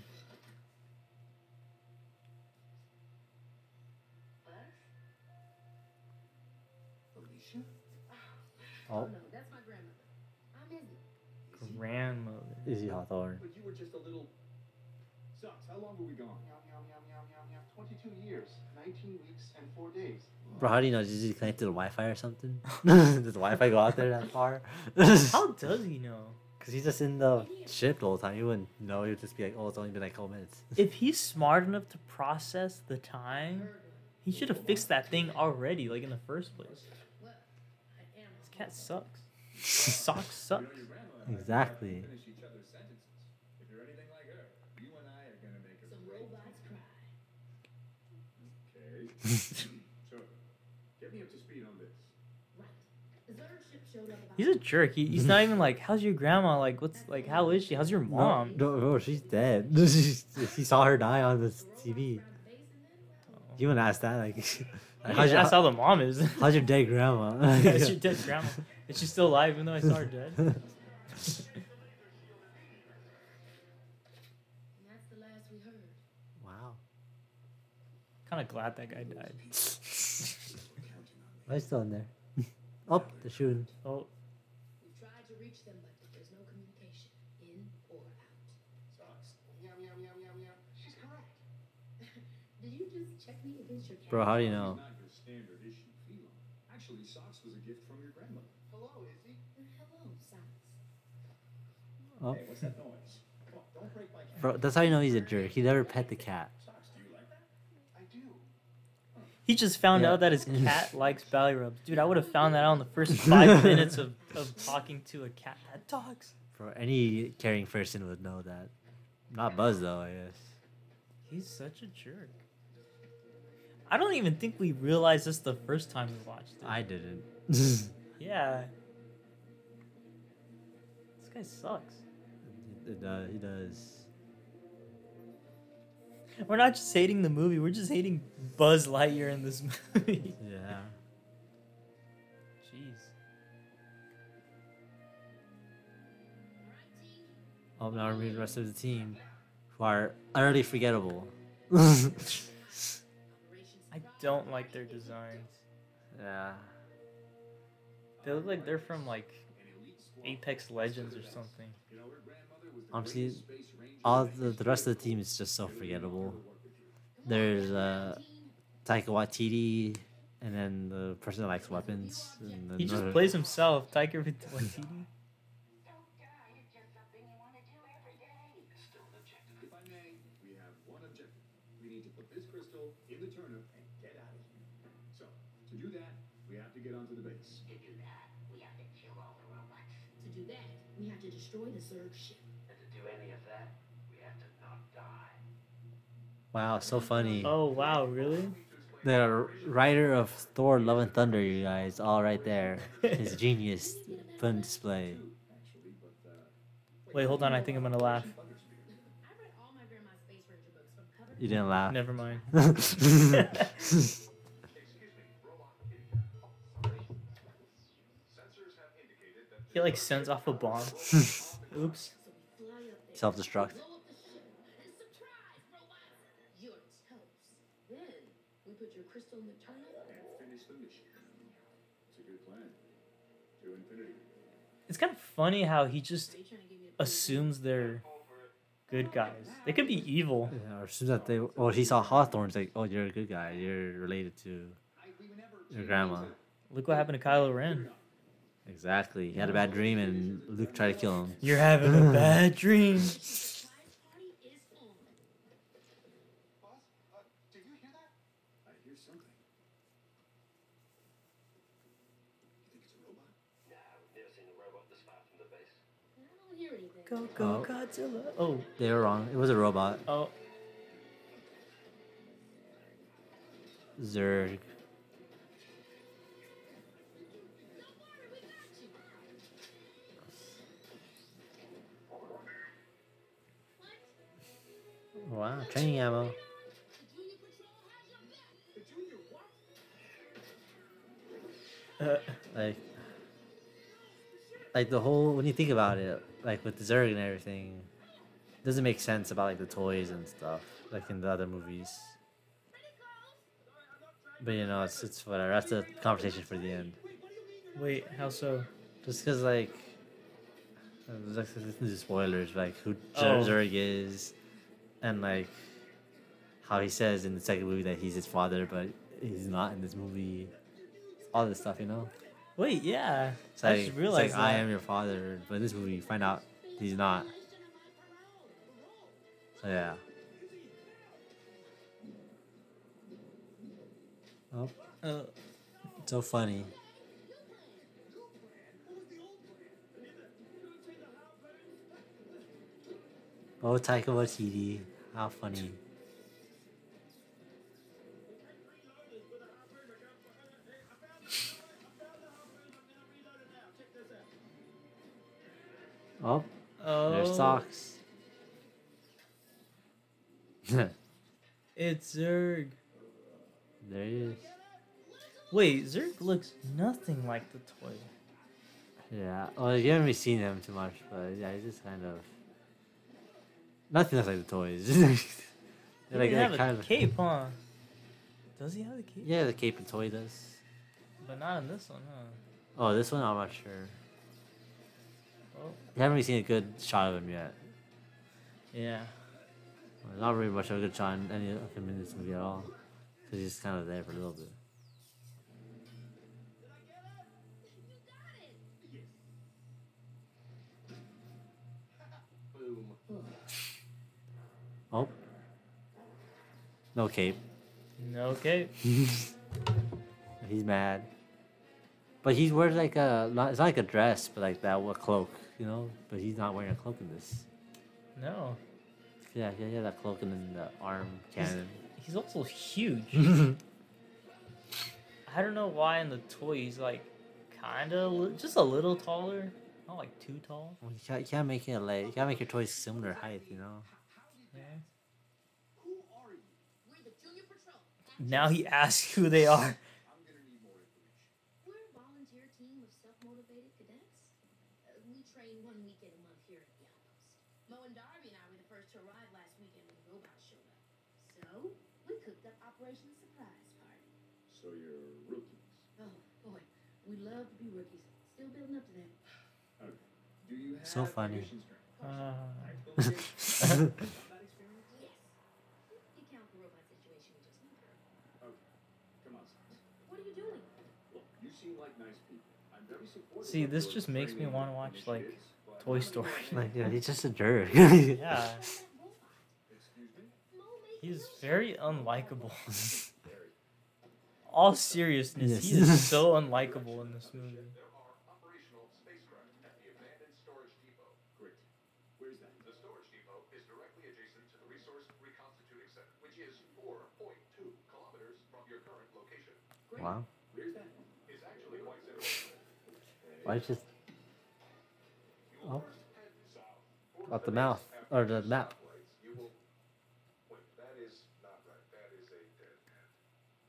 Buzz? Oh, no, that's my grandmother. I'm Izzy. Grandmother. Izzy Hawthorne. But you were just a little. Sucks. How long were we gone? Meow, meow, meow, meow, meow, meow. 22 years, 19 weeks, and 4 days. Bro, how do you know? Did you connect to the Wi-Fi or something? Does the Wi-Fi go out there that far? How does he know? Because he's just in the ship the whole time. He wouldn't know. He would just be like, oh, it's only been like a couple minutes. if he's smart enough to process the time, he should have fixed that thing already, like in the first place. This cat sucks. Sox suck. Exactly. He's a jerk. He, he's not even like, how's your grandma? Like, what's like, how is she? How's your mom? No, no, she's dead. He saw her die on the TV. You wouldn't ask that. Like, like, how's, your, That's how the mom is. how's your dead grandma? That's your dead grandma. Is she still alive even though I saw her dead? That's the last we heard. wow. kind of glad that guy died. Why is he still in there? Oh, they're shooting. Oh, We've tried to reach them, but there's no communication, in or out. Sucks. Meow, meow, meow, meow, meow. She's correct. Did you just check me against your cat? Bro, how do you know? Not your standard issue feline. Actually, Sox was a gift from your grandmother. Hello, Izzy. Hello, Sox. Oh, Hey, what's that noise? Come on, don't break my cat. bro, that's how you know he's a jerk. He never pet the cat. Sox, do you like that? I do. He just found Yeah. out that his cat likes belly rubs. Dude, I would have found that out in the first five minutes of, of talking to a cat that talks. Bro, any caring person would know that. Not Buzz though, I guess. He's such a jerk. I don't even think we realized this the first time we watched it. I didn't. yeah. This guy sucks. It does. Uh, he does. We're not just hating the movie, we're just hating Buzz Lightyear in this movie. Yeah. Jeez. Oh, now we're meeting the rest of the team, who are utterly forgettable. I don't like their designs. yeah. They look like they're from like Apex Legends or something. You know, her grandmother was the Honestly, greatest space ranger all the, the rest of the team is just so forgettable. There's uh, Taika Waititi, and then the person that likes weapons. And then He just plays himself, Taika Waititi. Don't die. It's just something you want to do every day. Still an objective. If I may, we have one objective. We need to put this crystal in the turnip and get out of here. So, to do that, we have to get onto the base. To do that, we have to kill all the robots. To do that, we have to destroy the Zurg ship. And to do any of that, we have to not die. Wow, so funny. Oh wow, really? The writer of Thor: Love and Thunder, you guys, all right there. His genius put on display. Wait, hold on, I think I'm gonna laugh. I read all my grandma's Space Ranger books from cover to You didn't laugh. Never mind. excuse me, robot in sorry. Sensors have indicated that He like sends off a bomb. Oops. So we It's kind of funny how he just Are you trying to give me a assumes they're good guys. They could be evil. Yeah, or as that they, oh, he saw Hawthorne, it's like, oh, you're a good guy. You're related to your grandma. Look what happened to Kylo Ren. Exactly. He had a bad dream, and Luke tried to kill him. You're having a bad dream. surprise party is on. Buzz, uh, do you hear that? I hear something. You think it's a robot? Nah, we've never seen a robot this far from the base. I don't hear anything. Go go Oh. Godzilla. Oh They were wrong. It was a robot. oh. Zurg. Wow, training ammo. Uh, Like, like the whole when you think about it, like with the Zurg and everything, doesn't make sense about like the toys and stuff, like in the other movies. But you know, it's it's whatever. That's a conversation for the end. wait, how so? Just because like, like this is spoilers, like who Oh. Zurg is, and like how he says in the second movie that he's his father, but he's not in this movie. All this stuff, you know. Wait, yeah. It's I like, just it's realized like I that. am your father, but in this movie you find out he's not. So yeah. Oh, Uh, so funny. Oh, Taika Waititi, how funny. Oh, Oh, there's Sox. It's Zurg. There he is. Wait, Zurg looks nothing like the toy. Yeah. Well, you haven't really seen him too much, but yeah, he's just kind of. Nothing looks like the toys. He they're like, have kind a of. cape, huh? Does he have the cape? Yeah, the cape and toy does. But not in this one, huh? Oh, this one I'm not sure. You haven't really seen a good shot of him yet. yeah. Not really much of a good shot in any of him in this movie at all. Because he's kind of there for a little bit. Boom. Oh. No cape. No cape. He's mad. But he wears like a, not, it's not like a dress, but like that, a cloak, you know? But he's not wearing a cloak in this. No. Yeah, yeah, yeah, that cloak and then the arm cannon. He's also huge. I don't know why in the toy he's like kind of li- just a little taller, not like too tall. Well, you, can't, you can't make it like, you can't make your toys similar height, you know? Yeah. Who are you? We're the Now he asks who they are. I'm gonna need more information. We're a volunteer team of self-motivated cadets. Uh, we train one weekend a month here at the outpost. Mo and Darby and I were the first to arrive last weekend when the robots showed up. So we cooked up Operation Surprise Party. So you're rookies. Oh boy, we love to be rookies. Still building up to that. Okay. Do you have So funny. mission strength? Uh, Tactical engagement? Combat experience? Yes. You count the robot situation we just went through. Okay. Come on, Sons. What are you doing? Look, you seem like nice people. I'm very supportive See, this just makes me wanna watch, like, Toy Story. Like, yeah, he's just a jerk. yeah. That robot. Excuse me? Mo made He's very unlikable. All seriousness, he is so unlikable in this movie. Wow. Where's that? It's actually quite simple. Why just You will Oh. first head south. towards out the mouth or the map? lights. You will. Wait, that is not right. That is a dead end.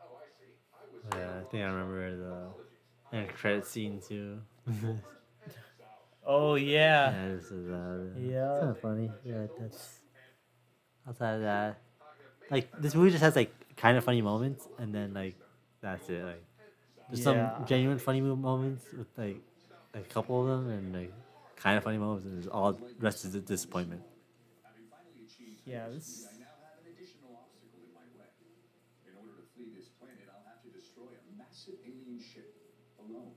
Oh, I see. Yeah, I think I remember the end credit scene too. Oh yeah. Yeah, this is uh, Yeah. kind of funny. Yeah, that's outside of that, like this movie just has like kind of funny moments, and then like that's it. Like there's Yeah. some genuine funny moments with like a couple of them, and like kind of funny moments, and there's all the rest is a disappointment. Having finally achieved Yeah, this- I now have an additional obstacle in my way. In order to flee this planet, I'll have to destroy a massive alien ship alone.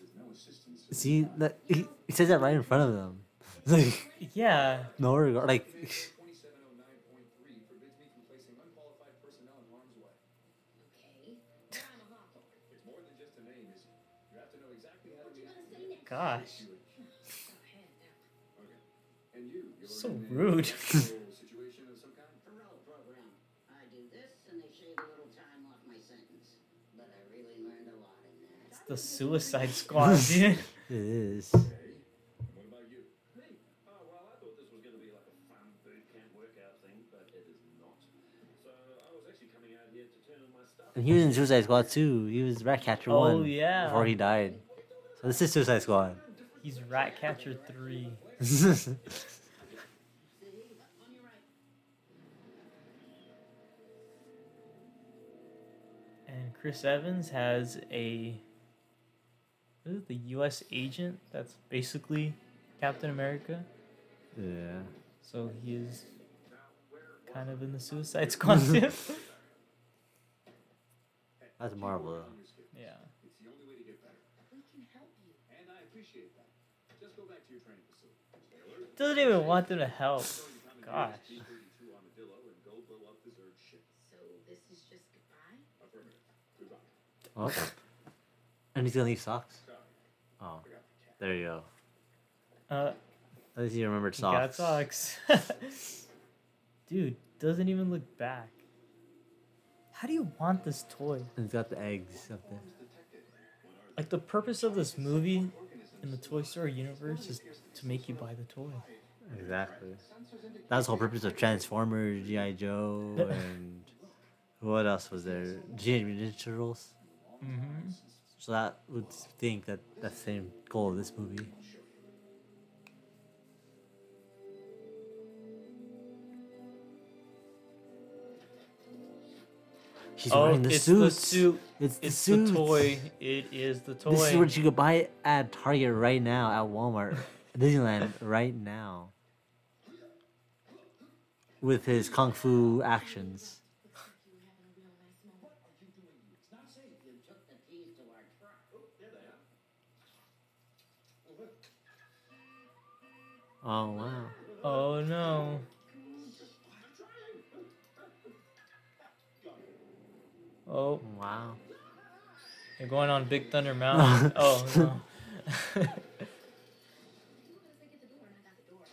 With no assistance. from See that he, he says that right in front of them. like Yeah. no regard, like actually coming out here to turn in my stuff. And he was in Suicide Squad too. He was Ratcatcher Oh, one. yeah. Before he died. So this is Suicide Squad. He's Ratcatcher 3. See? On your right. And Chris Evans has a what is it, the US agent that's basically Captain America. yeah. So he is kind of in the Suicide Squad. That's Marvel. though. yeah. It's the only way to get better. We can help you. And I appreciate that. Just go back to your training facility. Stay alert. Doesn't even want them to help. So you come and Gosh. use B-32 armadillo and go blow up the Zurg ship. So this is just goodbye? Oh. And he's gonna leave Sox. Oh, forgot the cat. there you go. Uh, At least he remembered he got Sox. Sox. Dude, doesn't even look back. How do you want this toy? And he's got the eggs up there. Like the purpose of this movie in the Toy Story universe is to make you buy the toy. Exactly. That's the whole purpose of Transformers, GI Joe, and what else was there? G Ninja Turtles. Mm-hmm. So that would think that that's the same goal of this movie. She's Oh, wearing the it's suit. the suit. It's the It's suit. the toy. It is the toy. This is what you could buy at Target right now, at Walmart, Disneyland right now. With his kung fu actions. It's not safe. You took the keys to our truck. Oh, there they are. Oh wow. Oh no. Oh, Wow. you're going on Big Thunder Mountain. oh no. You were gonna say get the door, and I got the door.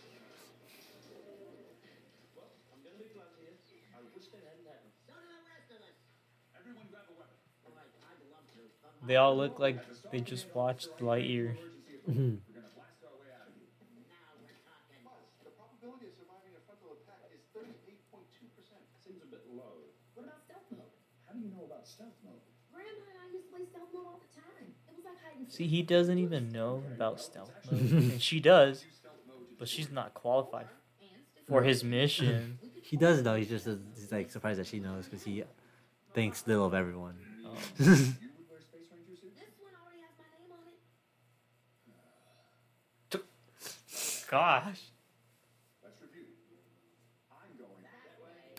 Well, I'm gonna be blunt here. I wish that hadn't happened. So do the rest of us. Everyone grab a weapon. All right, I'd love to, but they all look like they just watched Lightyear. Mhm. We're gonna blast our way out of here. now we're talking. Buzz, the probability of surviving a frontal attack is 38.2%. Seems a bit low. What about stealth mode? How do you know about stealth mode? Grandma and I used to play stealth mode all the time. It was like hide and See, he doesn't even know about stealth mode, and she does, but she's not qualified for his mission. He does know. He's just uh, he's like surprised that she knows because he thinks little of everyone. Oh. You would wear space ranger suit? This one already has my name on it. Gosh. Let's review. I'm going That way.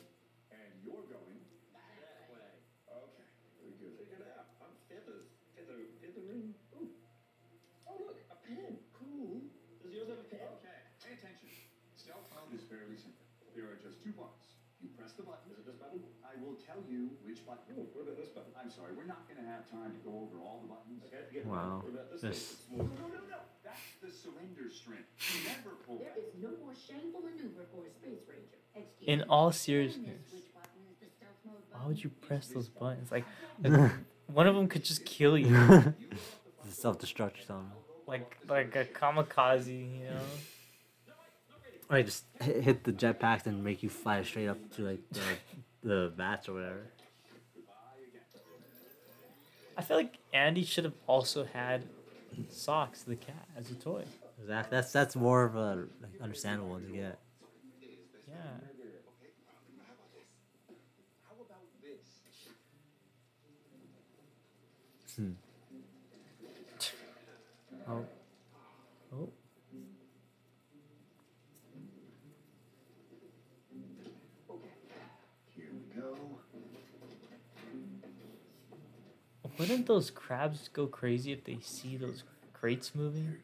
and you're going. That way. Okay, very good. Figure it out. I'm feathers. Feather. Feathering. Ooh. Oh, look. A pen. Cool. Does yours have a pen? Okay, pay attention. Stealth mode is fairly simple. There are just two buttons. You press the button. Is it this button? I will tell you which button. Oh, what about this button? I'm sorry, we're not going to have time to go over all the buttons. Okay, forget Wow. What about this? This- thing? No, no, no. That's the surrender string. You never pull There no more shameful maneuver for a space ranger. Excuse In all seriousness, switch button is the stealth mode why would you press those buttons? Like, one of them could just kill you, Self destruct something. like like a kamikaze, you know. Or just hit, hit the jetpacks and make you fly straight up to like the, the bats or whatever. I feel like Andy should have also had Sox, the cat, as a toy. Exactly. That's that's more of a like, understandable one to get. Yeah. How? Hmm. Oh. Wouldn't those crabs go crazy if they see those crates moving?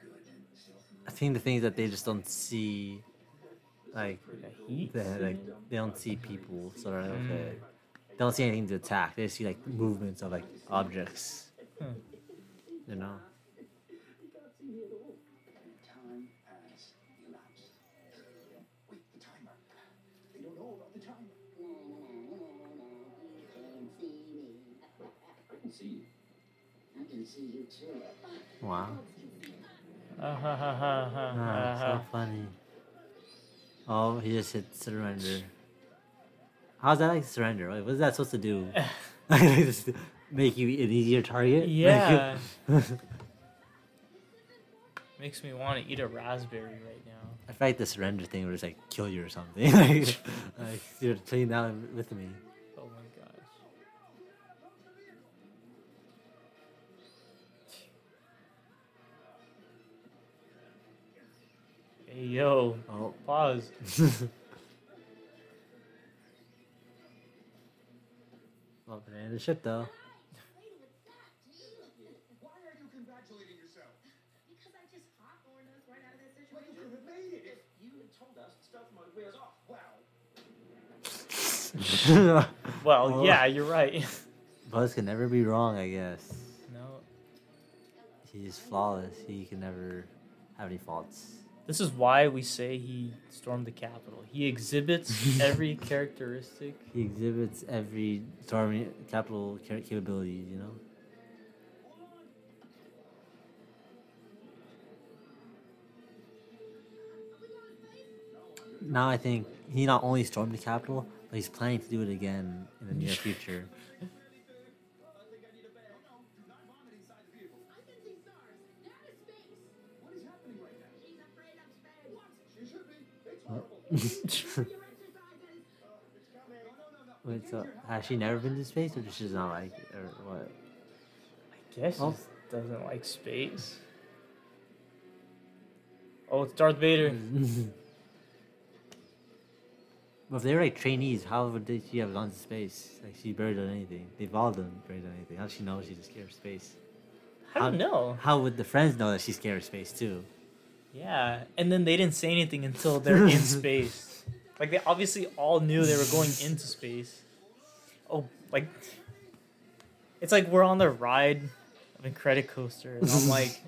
I think the thing is that they just don't see, like, heat? the, like they don't see people, so they're like, okay. They don't see anything to attack. They see like movements of like objects. Hmm. You know. Wow. Ah, ha, ha, ha, ha, Ah, ha, so funny. Oh, he just hit surrender. How's that like surrender? Like, what is that supposed to do? just make you an easier target? Yeah. Makes me want to eat a raspberry right now. I feel like the surrender thing would just like kill you or something. like, like you're playing down with me. You had oh. told us stealth mode wears off. Wow. Well, Oh. yeah, you're right. Buzz can never be wrong, I guess. no, He's flawless. He can never have any faults. This is why we say he stormed the Capitol. He exhibits every characteristic. He exhibits every storming Capitol capabilities, you know? Now I think he not only stormed the Capitol, but he's planning to do it again in the near future. Wait, so has she never been to space, or does she just not like it, or what? I guess Oh. he just doesn't like space. Oh, it's Darth Vader. But if they were like trainees, how would she have gone to space? Like she barely done anything. They've all done barely done anything. How does she know she's scared of space? I don't know. How would the friends know that she's scared of space too? Yeah, and then they didn't say anything until they're in space. Like they obviously all knew they were going into space. Oh, like it's like we're on the ride of a credit coaster, and I'm like,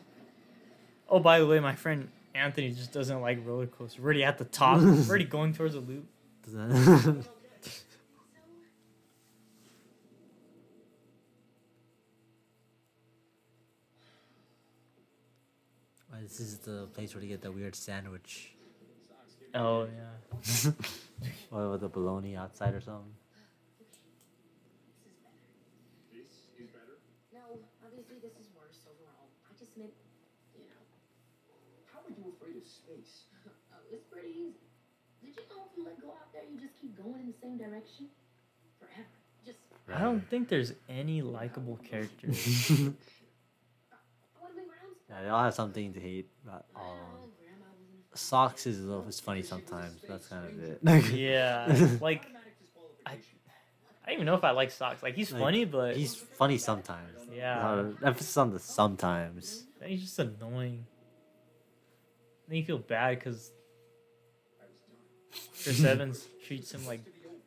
oh, by the way, my friend Anthony just doesn't like roller coasters. We're already at the top. We're already going towards a loop. Does this is the place where you get the weird sandwich. Oh yeah. Or with the bologna outside or something. This is better. This is better. No, obviously this is worse overall. I just meant, you know. How are you afraid of space? Oh, it's pretty easy. Did you know if you let go out there, you just keep going in the same direction? Forever. Just, I don't think there's any likable characters. I want to be around. Yeah, they all have something to hate about all of them. Um, well, Grandma wasn't a Sox is a little is funny sometimes. That's kind of it. yeah, like I, I don't even know if I like Sox. Like he's Like, funny, but He's funny sometimes. Yeah. Emphasis on the sometimes. then he's just annoying. Then you feel bad because Chris Evans treats him like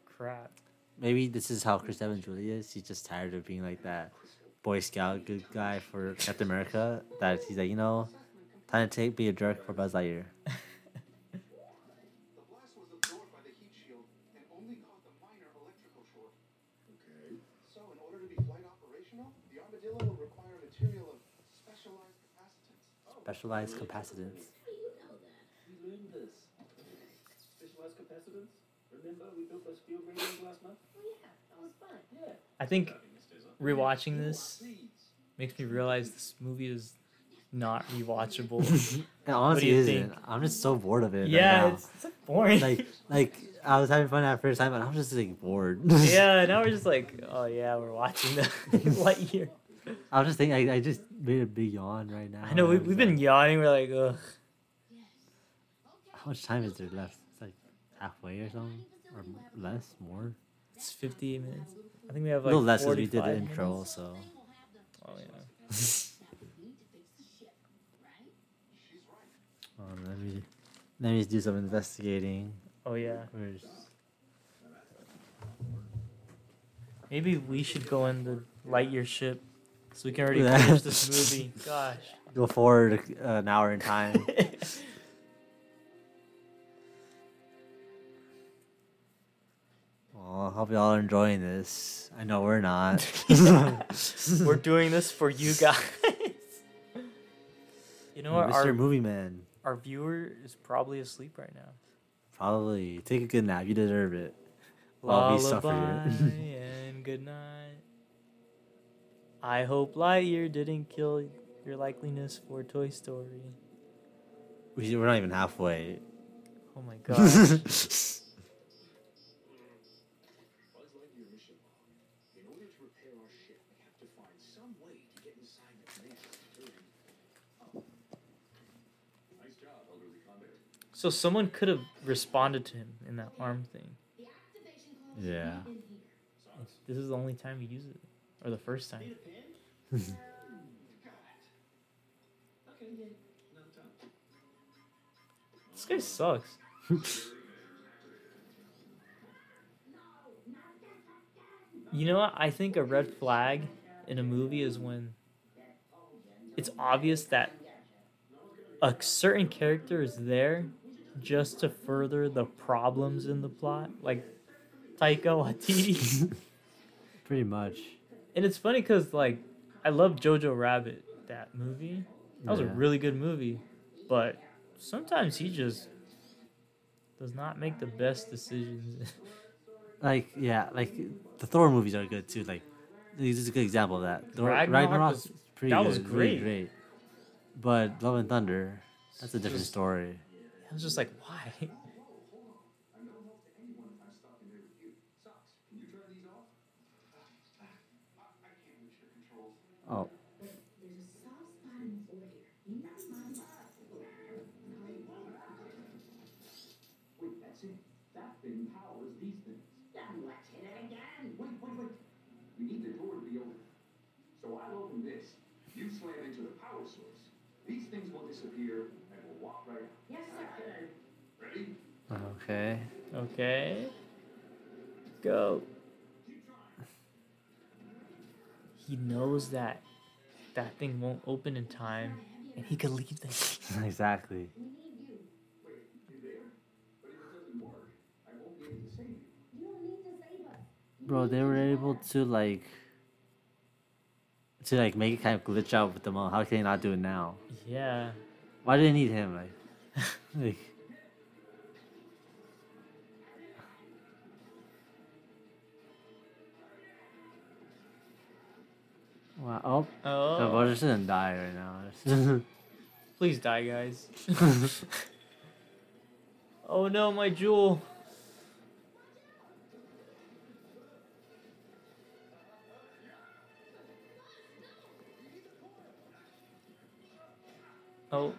crap. Maybe this is how Chris Evans really is. He's just tired of being like that Boy Scout good guy for Captain America. That he's like, you know, time to take be a jerk for Buzz Lightyear. The blast was absorbed by the heat shield and only caused a minor electrical short. Okay. So, in order to be flight operational, the armadillo will require material of specialized capacitance. Specialized capacitance. How do you know that? We learned this. Specialized capacitance. Remember we built those field radios last month? Oh, yeah, that was fun. Yeah. I think Starting this desert. Rewatching this makes me realize this movie is not rewatchable. And honestly, it isn't. think? I'm just so bored of it. right yeah, now. it's, it's boring. like like I was having fun at first time, but I'm just like bored. yeah, now we're just like, oh yeah, we're watching the Lightyear. I was just thinking, I, I just made a big yawn right now. I know we, we've been like, yawning. We're like, ugh. How much time is there left? It's like halfway or something, or less, more. It's 58 minutes. I think we have a like little less as we did the 45 intro, minutes. so. Oh yeah. That we need to fix the ship, right? She's right. Um, let me let me do some investigating. Oh yeah. Where's Maybe we should go in the Lightyear ship so we can already Yeah. finish this movie. Gosh. go forward uh, an hour in time? well, I hope y'all are enjoying this. I know we're not. We're doing this for you guys. you know what? Mr. Our, Movie Man. our viewer is probably asleep right now. Probably take a good nap. You deserve it. While we suffer and good night. I hope Lightyear didn't kill your likeliness for Toy Story. We- We're not even halfway. Oh my gosh. Buzz Lightyear mission log. In order to repair our ship, we have to find some way to get inside the nest during. Oh. Nice job, elderly convict. So someone could have responded to him in that arm thing. The activation code Yeah. should be in here. This is the only time we use it, or the first time. Need a pen? Got it. Okay, yeah. Another time. This guy sucks. You know what? I think a red flag in a movie is when it's obvious that a certain character is there just to further the problems in the plot, like Taika Waititi. Pretty much. and it's funny because like I love Jojo Rabbit, that movie. That was a really good movie, but sometimes he just does not make the best decisions. Like yeah, like the Thor movies are good too. Like this is a good example of that. Thor, Ragnarok Ragnarok's was- pretty that good, was really great. great. But Love and Thunder, that's a different Just- story. I was just like, why? I no hope to anyone if I'm stopping there with you. Sox, can you turn these off? I, I can't reach your controls. Oh, There's a soft spot in his ear. You know my Wait, that's it. That thing powers these things. Then let's hit it again. Wait, wait, wait. We need the door to be open. So I'll open this. You slam into the power source. These things will disappear and we'll walk right out. Yes, sir. Ready? Okay. Okay. Go. He knows that that thing won't open in time, and he could leave them. exactly. We need you. Wait, you there? But if it doesn't work, I won't be able to save you. You don't need to save us. You Bro, they were able to like to like make it kind of glitch out with the all. How can they not do it now? Yeah. Why do they need him? Like, like Wow. Oh, the Oh, Vulture shouldn't die right now. please die, guys. oh no, my jewel. Oh.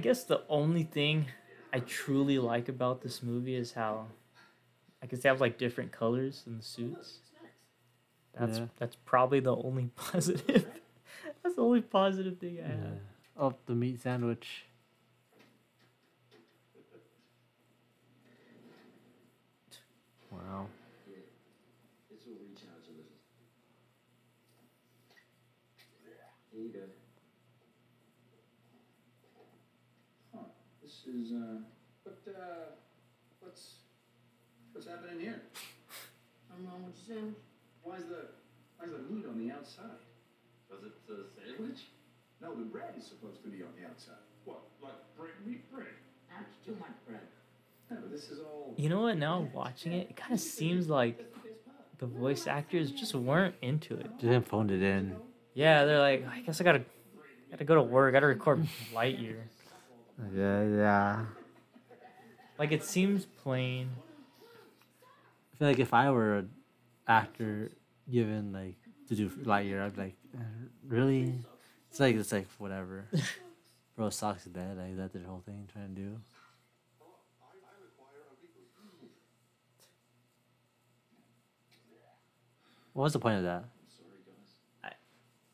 Guess the only thing I truly like about this movie is how I guess they have like different colors in the suits. That's Yeah. that's probably the only positive. that's the only positive thing I Yeah. have. Oh, the meat sandwich. Wow. This will recharge a little. Here you go. Huh. This is, uh, what, uh, what's, what's happening here? I'm wrong with your sandwich. Why's the, why's the meat on the outside? Was it a sandwich? No, the bread is supposed to be on the outside. What? Like bread, meat bread? That's too much bread. Yeah, but this is all. You know what? Now watching it, it kind of seems like the voice actors just weren't into it. They didn't phone it in. Yeah, they're like, I guess I gotta gotta go to work. Gotta record Lightyear. Yeah, yeah. Like it seems plain. I feel like if I were an actor given like to do Lightyear, I'd be like, "Uh, really? It's like it's like whatever. Bro, Sox is dead. Like is that their whole thing trying to do? What was the point of that?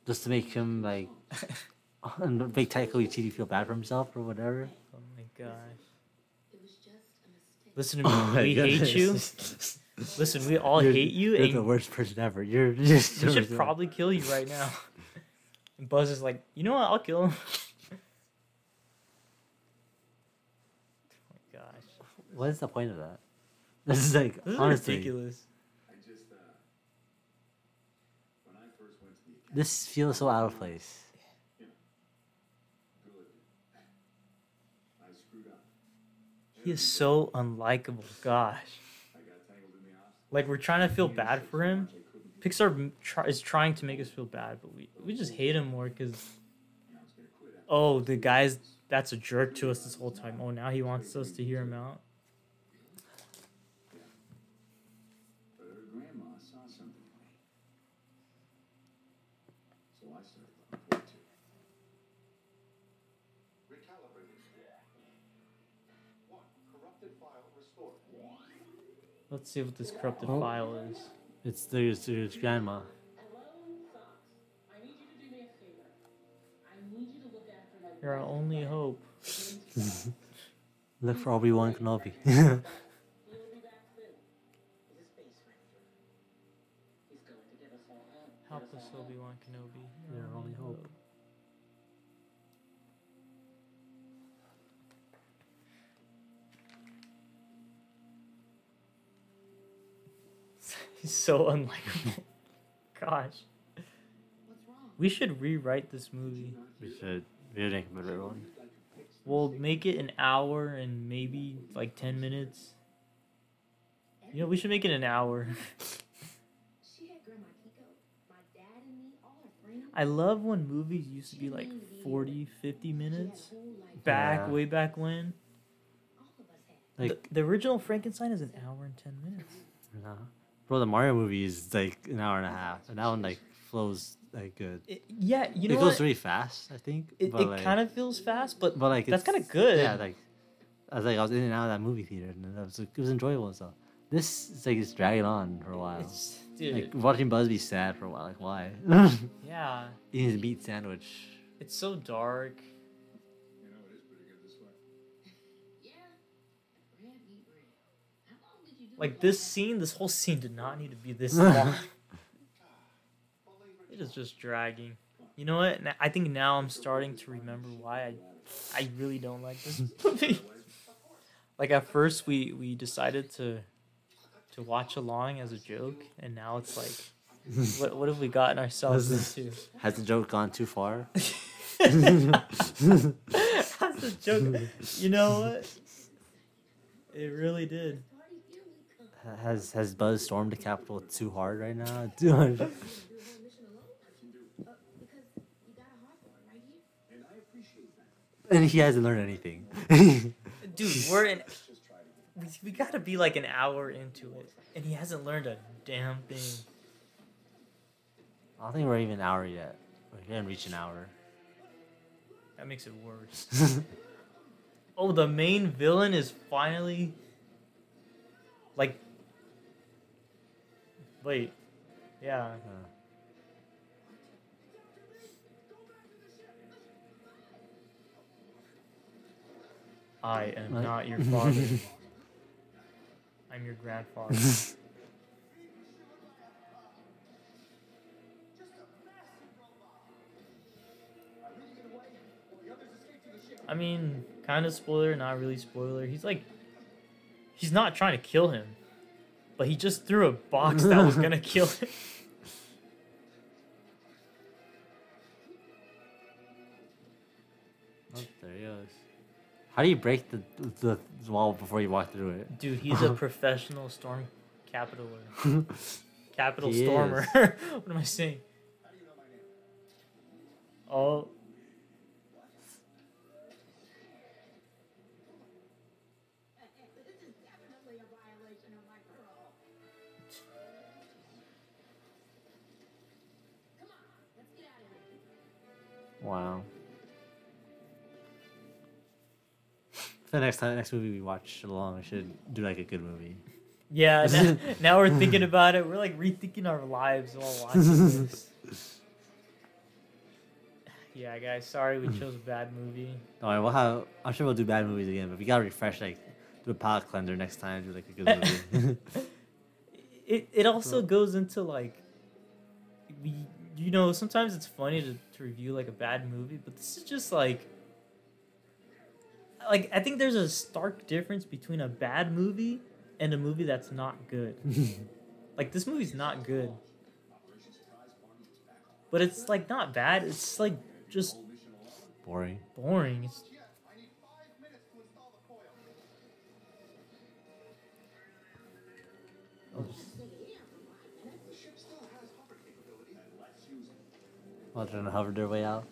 Just to make him like, and make Taika Waititi feel bad for himself or whatever. Oh my gosh. It was just a mistake. Listen to me. we hate you. Listen, we all You're- hate you, You're the worst person ever. You're just. we should probably kill you right now. And Buzz is like, you know what? I'll kill him. oh my gosh, What is the point of that? This is like this is honestly. ridiculous. Just, uh, when I first went to the academy, This feels so out of place. good. I screwed up. He is so unlikable. Gosh, like we're trying to feel bad for him. Pixar is trying to make us feel bad, but we we just hate him more because oh the guy's that's a jerk to us this whole time. Oh now he wants us to hear him out. Let's see what this corrupted Oh. file is. It's there's there's grandma. Hello, Sox. I need you to do me a favor. I need you to look after my You're our only hope. Look for Obi Wan Kenobi. He'll be back soon. He's a space ranger. He's going to get us all home. Help us, Obi Wan Kenobi. You're our only hope. He's so unlikable. Gosh. We should rewrite this movie. We should. We make a better one. We'll make it an hour and maybe like 10 minutes. You know, we should make it an hour. She had Grandma Kiko, my dad and me, all our friends. I love when movies used to be like 40, 50 minutes. Back, Yeah. way back when. All of us had. Like, the, the original Frankenstein is an hour and 10 minutes. nah. Bro, the Mario movie is like an hour and a half, and that one like flows like good. It, yeah, you know it goes what? really fast, I think. It, it like, kind of feels fast, but, but like that's kinda good. Yeah, like I was like I was in and out of that movie theater, and it was, it was enjoyable. So this is like it's dragging on for a while. it's, dude, Like watching Buzz be sad for a while. Like why? yeah, Eating his meat sandwich. it's so dark. Like this scene, this whole scene did not need to be this long. it is just dragging. You know what? I think now I'm starting to remember why I, I really don't like this movie. like at first we we decided to, to watch along as a joke, and now it's like, what what have we gotten ourselves into? Has the joke gone too far? That's a joke. You know what? It really did. Party, here we come. Has has Buzz stormed the Capitol too hard right now? Too hard. You wanna do a whole mission alone? Because you got a heart for it right here. And I appreciate that. And he hasn't learned anything. Dude, we're in. We, we gotta be like an hour into it, and he hasn't learned a damn thing. I don't think we're even an hour yet. We haven't reached an hour. That makes it worse. oh, the main villain is finally. Like. Wait. Yeah. I am What? not your father. I'm your grandfather. I mean, kind of spoiler, not really spoiler. He's like, he's not trying to kill him, but he just threw a box that was gonna kill him. Oh, there he goes. How do you break the the wall before you walk through it? Dude, he's a professional storm capitaler, capital He stormer. what am I saying? Oh, Wow. For the next time, next movie we watch along, we should do like a good movie. yeah. Now, now we're thinking about it. We're like rethinking our lives while watching this. Yeah, guys. Sorry we chose a bad movie. All right, we'll have. I'm sure we'll do bad movies again, but we gotta refresh. Like, do a palate cleanser next time. Do like a good movie. it it also goes into like we you know sometimes it's funny to, to review like a bad movie but this is just like like i think there's a stark difference between a bad movie and a movie that's not good. Like this movie's not good. But it's like not bad. It's like just Boring. boring. It's, it. While trying to hover their way out.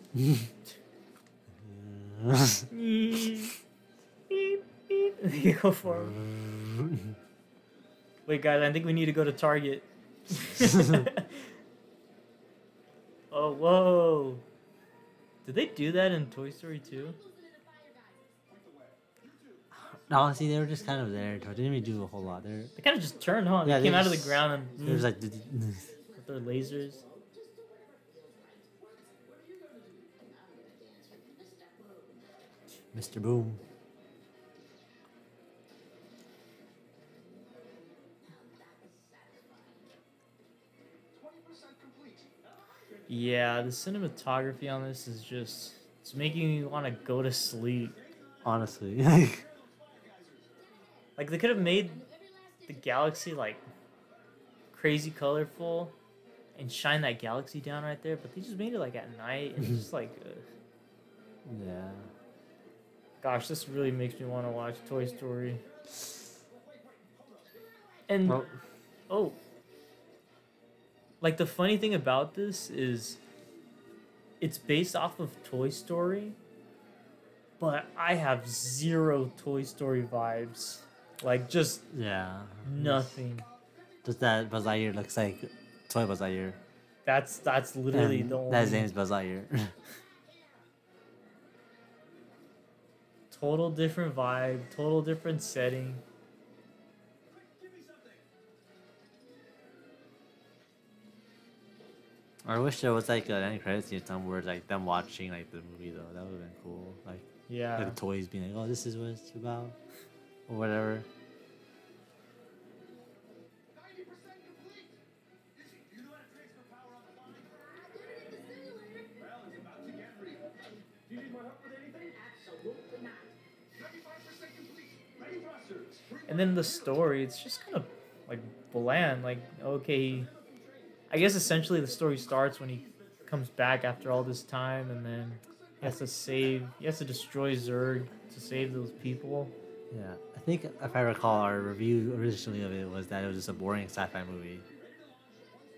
beep. go for it Wait, guys, I think we need to go to Target. oh, whoa. Did they do that in Toy Story 2? no, honestly, they were just kind of there. They didn't really do a whole lot. They're, They kind of just turned on. Yeah, they came out of the ground and they're just mm. like. with their lasers. Mr. Boom. Twenty percent complete. Yeah, the cinematography on this is just. It's making me want to go to sleep. Honestly. Like, they could have made the galaxy, like, crazy colorful and shine that galaxy down right there, but they just made it like at night and it's just like, uh, Yeah. Gosh, this really makes me want to watch Toy Story. And Well, oh, like the funny thing about this is, it's based off of Toy Story, but I have zero Toy Story vibes. Like just yeah. nothing. Just that Buzz Lightyear looks like toy Buzz Lightyear. That's that's literally And the only that his name's Buzz Lightyear. total different vibe, total different setting. I wish there was like an end credits scene somewhere like them watching like the movie though. That would have been cool. Like, Yeah. like the toys being like, oh, this is what it's about, or whatever. And then the story, it's just kind of like bland. Like, okay, I guess essentially the story starts when he comes back after all this time, and then he has to save, he has to destroy Zurg to save those people. Yeah, I think if I recall, our review originally of it was that it was just a boring sci-fi movie,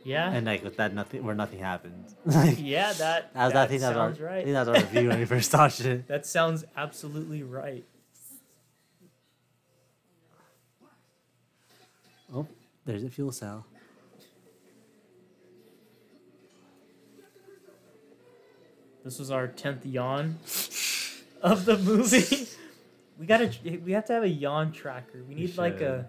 Yeah, and like with that nothing, where nothing happened. like, yeah, that that that I think that was our, sounds I right. think that was our review when we first watched it. That sounds absolutely right. Oh, there's a fuel cell. This was our tenth yawn of the movie. we gotta, we have to have a yawn tracker. We need like a,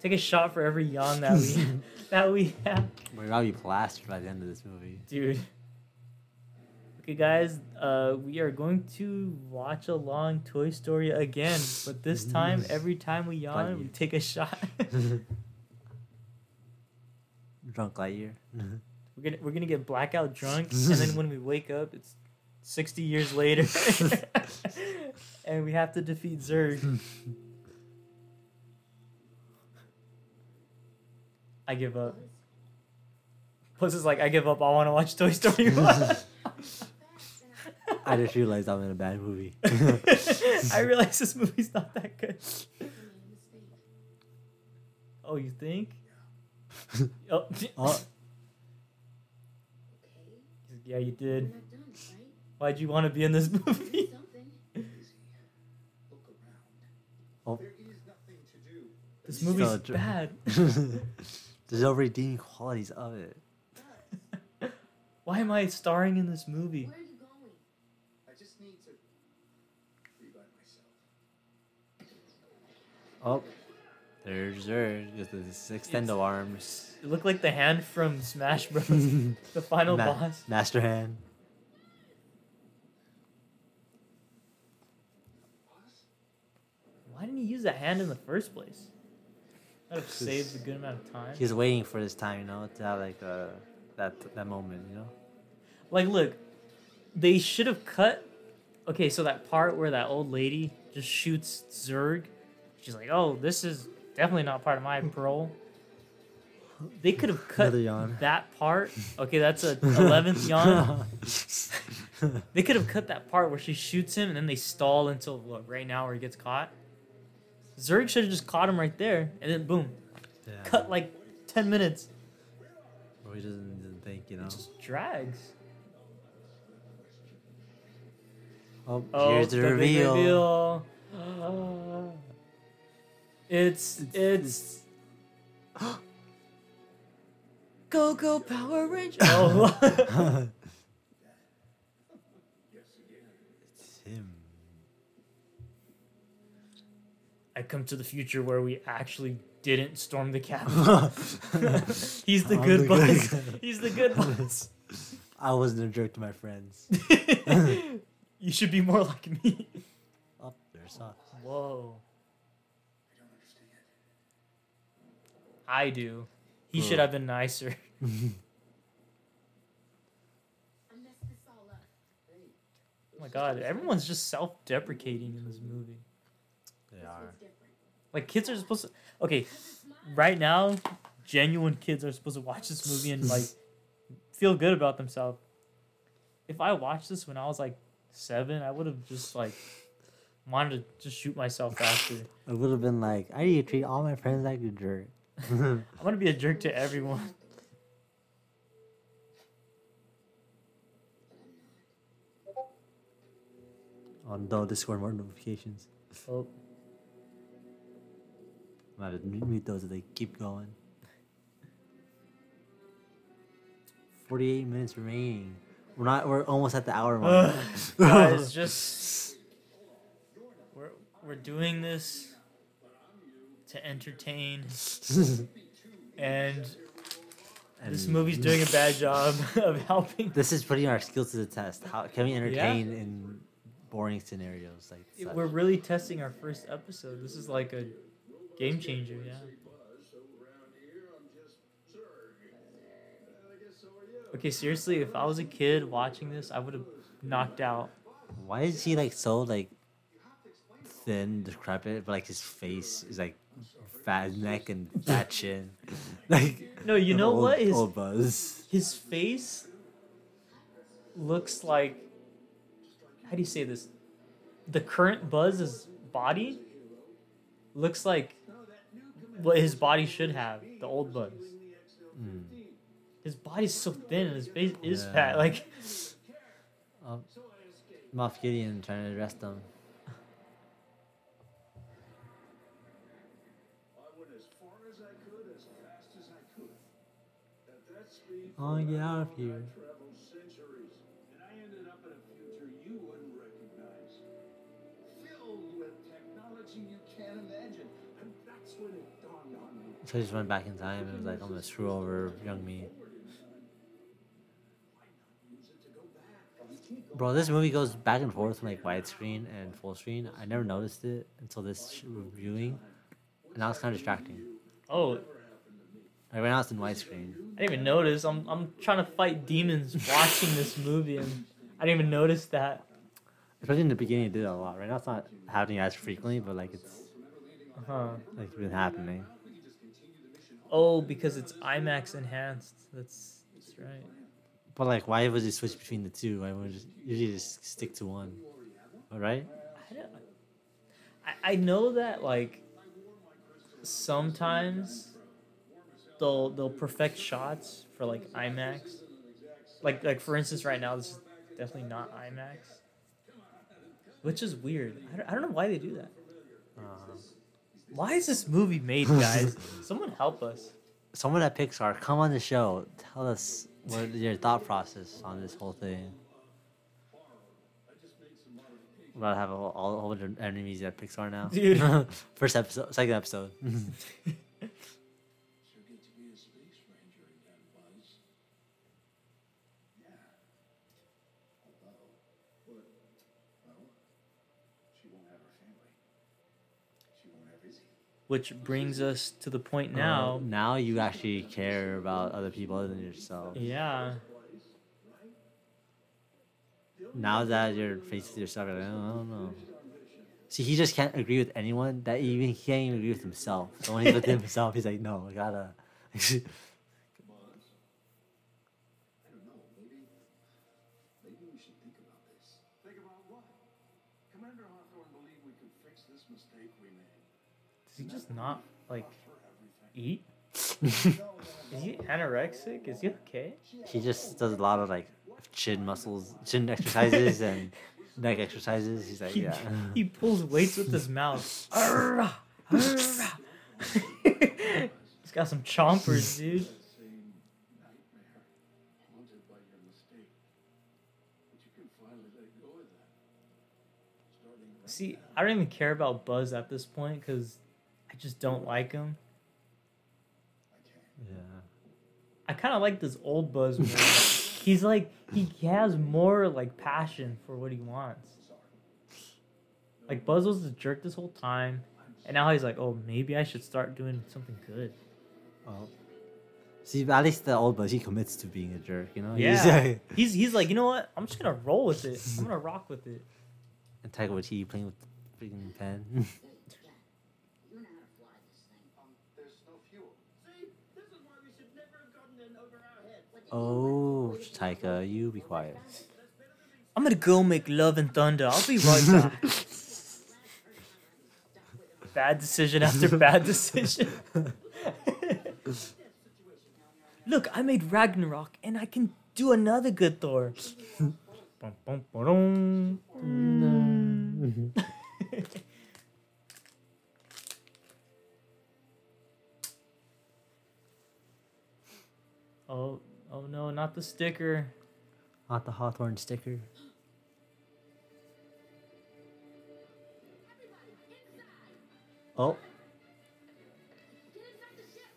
take a shot for every yawn that we that we have. We're gonna be plastered by the end of this movie. Dude. Okay, guys, uh, we are going to watch along Toy Story again, but this time, every time we yawn, we take a shot. Drunk Lightyear. Mm-hmm. we're gonna we're gonna get blackout drunk, and then when we wake up, it's sixty years later, and we have to defeat Zurg. I give up. Plus, it's like I give up. I want to watch Toy Story. one. I just realized I'm in a bad movie. I realize this movie's not that good. Oh, you think? oh, oh, yeah, you did. We're not done, right? Why'd you want to be in this movie? Something. Look around. Oh. There is nothing to do. This movie's So bad. there's no redeeming qualities of it. Why am I starring in this movie? Where are you going? I just need to be by myself. Oh, there's Zurg with his extendo arms. It looked like the hand from Smash Bros. the final Ma- boss. Master Hand. Why didn't he use a hand in the first place? That would have saved a good amount of time. He's waiting for this time, you know, to have like uh, that that moment, you know. Like, look, they should have cut. Okay, so that part where that old lady just shoots Zurg, she's like, "Oh, this is definitely not part of my hmm. parole." They could have cut that part. Okay, that's a eleventh yawn. They could have cut that part where she shoots him and then they stall until what right now where he gets caught. Zurg should have just caught him right there and then boom, yeah. cut like ten minutes. Or he doesn't, doesn't think, you know. It just drags. Oh, Oh, here's the, big reveal. reveal. It's it's. go go Power Ranger! Oh, yes, it's him. I come to the future where we actually didn't storm the Capitol. He's the I'm good the good. He's the good boss. I wasn't a jerk to my friends. you should be more like me. Oh, there's Sox. Whoa, I don't understand. I do. He Bro. should have been nicer. I messed this all up. Oh my god, everyone's just self-deprecating in this movie. They are. Like kids are supposed to. Okay, right now, genuine kids are supposed to watch this movie and like feel good about themselves. If I watched this when I was like seven, I would have just like wanted to just shoot myself faster. I would have been like, I need to treat all my friends like a jerk. I'm gonna be a jerk to everyone. On oh no, Discord more notifications. Oh, I'm gonna mute those if they keep going. 48 minutes remaining. We're not, we're almost at the hour mark. guys, just we're we're doing this to entertain, and this movie's doing a bad job of helping. This is putting our skills to the test. How can we entertain in boring scenarios like such? We're really testing our first episode. This is like a game changer, yeah. Okay, seriously, if I was a kid watching this, I would have knocked out. Why is he like so like thin, decrepit, but like his face is like fat neck and fat chin? like No, you know old, what? His Old Buzz. his face looks like how do you say this? The current Buzz's body looks like what his body should have. The old Buzz. Mm. His body's so thin and his face is Yeah. fat. Like Um, Moff Gideon trying to arrest him. When it dawned on me. So I just went back in time and was like, I'm gonna screw over young me. Bro, this movie goes back and forth from like widescreen and full screen. I never noticed it until this reviewing, and now it's kind of distracting. oh, Like right now it's in widescreen. I didn't even notice. I'm I'm trying to fight demons watching this movie and I didn't even notice that. Especially in the beginning, it did a lot. Right now it's not happening as frequently, but like it's uh-huh. like been happening. Oh, because it's IMAX enhanced. That's that's right. But like, why would you switch between the two? Why would you just, usually just stick to one? Right? I, don't, I, I know that like sometimes they'll they'll perfect shots for like IMAX. Like like for instance, right now this is definitely not IMAX, which is weird. I don't, I don't know why they do that. Uh, Why is this movie made, guys? Someone help us. someone at Pixar, come on the show. Tell us what your thought process on this whole thing. About to have a whole, all, a whole bunch of enemies at Pixar now. Dude. First episode, second episode. So get to be a space ranger again, Buzz. Yeah. Although, but, well, she won't have her family. She won't have Izzy. Which brings us to the point Uh, now. now you actually care about other people other than yourself. Yeah. Now that you're faced with yourself, like, oh, I don't know. See, he just can't agree with anyone. That even he can't even agree with himself. So when he's with himself, he's like, no, I gotta. I don't know, maybe, maybe we should think about this. Think about what? Commander Hawthorne believed we could fix this mistake we made. Does he just not like eat? Is he anorexic? Is he okay? he just does a lot of like chin muscles, chin exercises, and neck exercises. He's like, He, yeah. he pulls weights with his mouth. He's got some chompers, dude. Same nightmare, haunted by your mistake. But you can finally let go of that. Starting right See, I don't even care about Buzz at this point because just don't like him. yeah. I kind of like this old Buzz more. He's like he has more like passion for what he wants. Like Buzz was a jerk this whole time, and now he's like, oh, maybe I should start doing something good. Well, see, at least the old buzz, he commits to being a jerk, you know? He's Yeah, like- he's he's like, you know what? I'm just gonna roll with it. I'm gonna rock with it. and Taika he playing with the freaking pen. Oh, Taika, you be quiet. I'm gonna go make love and thunder. I'll be right back. bad decision after bad decision. Look, I made Ragnarok, and I can do another good Thor. Bum, bum, ba-dum. oh, oh no, not the sticker. Not the Hawthorne sticker. Oh, Get inside the ship.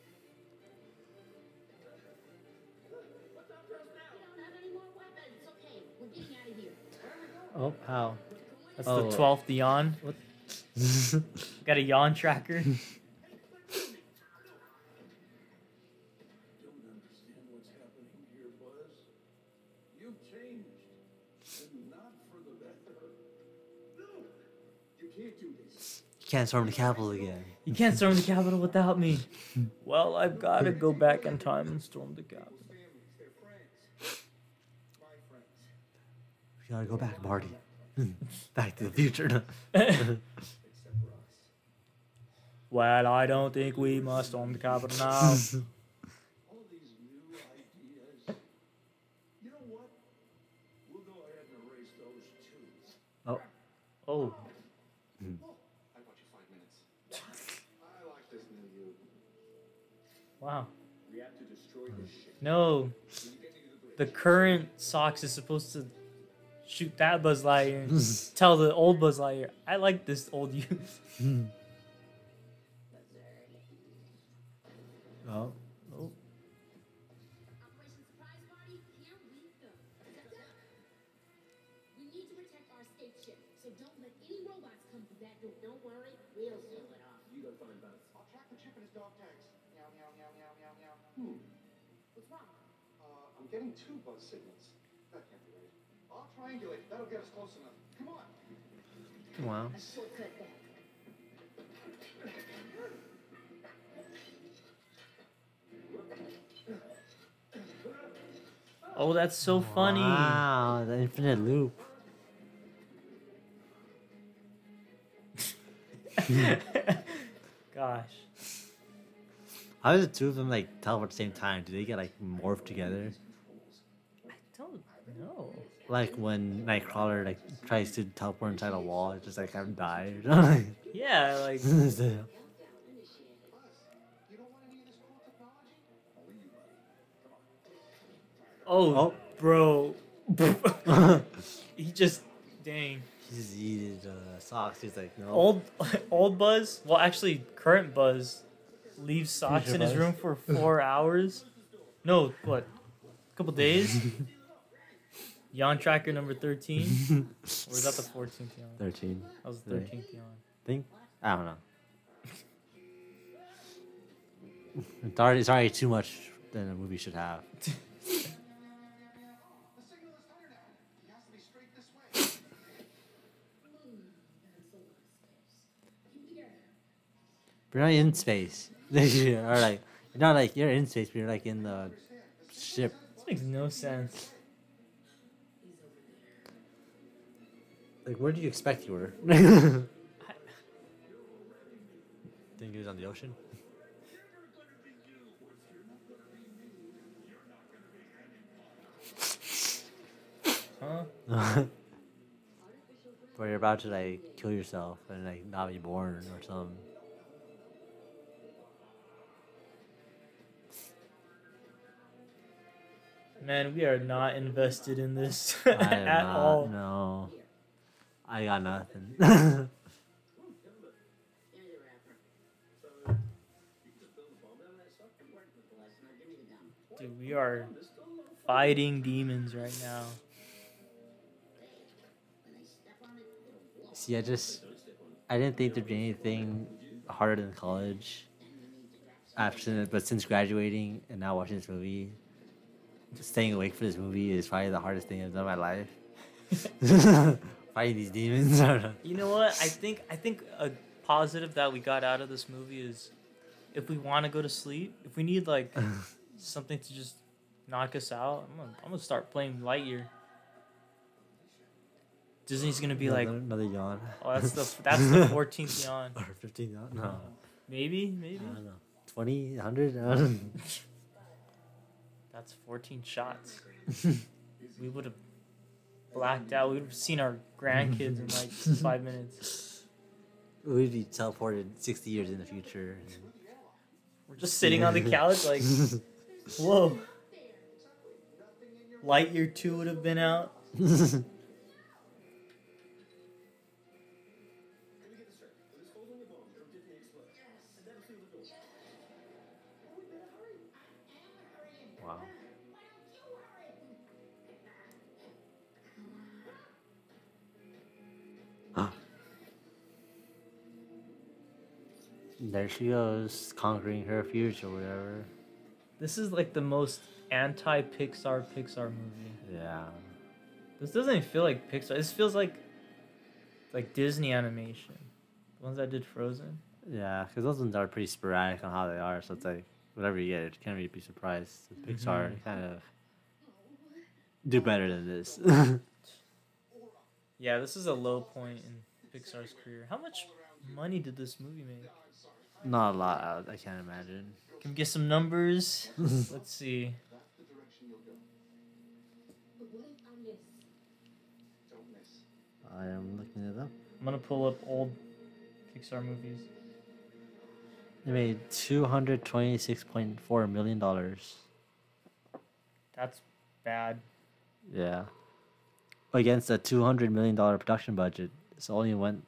We don't have any more weapons. Okay, we're getting out of here. oh, how? That's Oh. the 12th yawn. What? Got a yawn tracker. can't storm the Capitol again. You can't storm the Capitol without me. Well, I've got to go back in time and storm the Capitol. Families, they're friends. My friends. We gotta go back, Marty. back to the future. Except for us. Well, I don't think we must storm the Capitol now. All these new ideas. You know what? We'll go ahead and erase those too. oh, oh, I bought you five minutes. I like this new you. Wow. We have to destroy this shit. No, When you get to the the current Sox is supposed to shoot that Buzz Lightyear and tell the old Buzz Lightyear, I like this old you. oh, triangulate. That'll get us close enough. Come on. wow. A shortcut back. oh, that's so funny. Wow, the infinite loop. Gosh. How does the two of them like teleport at the same time? Do they get like morphed together? I don't know. Like when Nightcrawler like tries to teleport inside a wall, it just like have him die. Yeah, like Buzz, you don't want any of this cool technology? oh, bro. he just dang. he just yeeted uh, Sox. He's like, no. Old old Buzz, well actually current Buzz leaves Sox in his room for 4 hours. No, what? A couple days? Yawn tracker number 13? or was that the 14th yawn? Thirteen. That was the 13th yawn. Think I don't know. it's already it's already too much than a movie should have. The signal is tighter now. He has to be straight this way. But you're not in space. or like you're not like you're in space, but you're like in the ship. This makes no sense. Like where do you expect you were? Think it was on the ocean? Huh? Where you're about to like kill yourself and like not be born or something. Man, we are not invested in this at not, all. No. I got nothing. Here's your wrapper. Work with the lesson. Now give me the gum. Dude, we are fighting demons right now. When they step on it, it'll blow. See, I just I didn't think there'd be anything harder than college. After, but since graduating and now watching this movie, staying awake for this movie is probably the hardest thing I've done in my life. Fighting these demons. I don't know. You know what? I think I think a positive that we got out of this movie is if we want to go to sleep, if we need like something to just knock us out, I'm gonna, I'm gonna start playing Lightyear. Disney's gonna be like, another, another yawn. oh, that's the that's the 14th yawn. or fifteenth yawn? No. Maybe, maybe. I don't know. 20, 100? I don't know. That's 14 shots. we would have blacked out. We would have seen our grandkids in like five minutes. We'd be teleported 60 years in the future. We're just sitting on the couch, like, whoa. Lightyear 2 would have been out. There she goes, conquering her future, whatever. This is like the most anti Pixar Pixar movie. Yeah. This doesn't even feel like Pixar. This feels like like Disney animation. The ones that did Frozen. Yeah, because those ones are pretty sporadic on how they are, so it's like whatever you get, you can't really be surprised. With Pixar Mhm. kind of do better than this. Yeah, this is a low point in Pixar's career. How much money did this movie make? Not a lot, I, I can't imagine. Can we get some numbers? Let's see. That's the direction you'll go. But what if I miss? Don't miss. I am looking it up. I'm gonna pull up old Pixar movies. They made two hundred twenty-six point four million dollars. That's bad. Yeah. Against a two hundred million dollar production budget, it's only went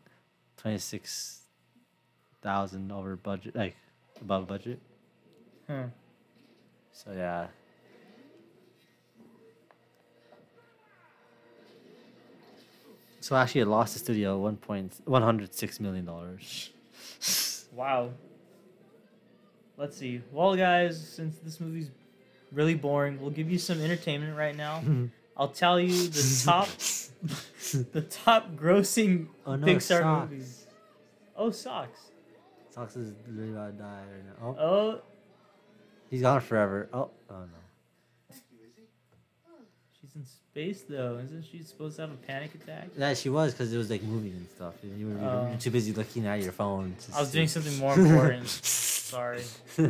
twenty-six thousand over budget, like above budget. Huh. So yeah. So actually, it lost the studio one point one hundred six million dollars. Wow. Let's see. Well, guys, since this movie's really boring, we'll give you some entertainment right now. I'll tell you the top, the top grossing Oh, no, Pixar Sox. movies. Oh, Sox. Sox is literally about to die right now. Oh, Oh, he's gone forever. Oh, oh no. Thank you, she's in space though. Isn't she supposed to have a panic attack? Yeah, she was because it was like moving and stuff. You were, you were Oh. too busy looking at your phone. to I was see. doing something more important. Sorry.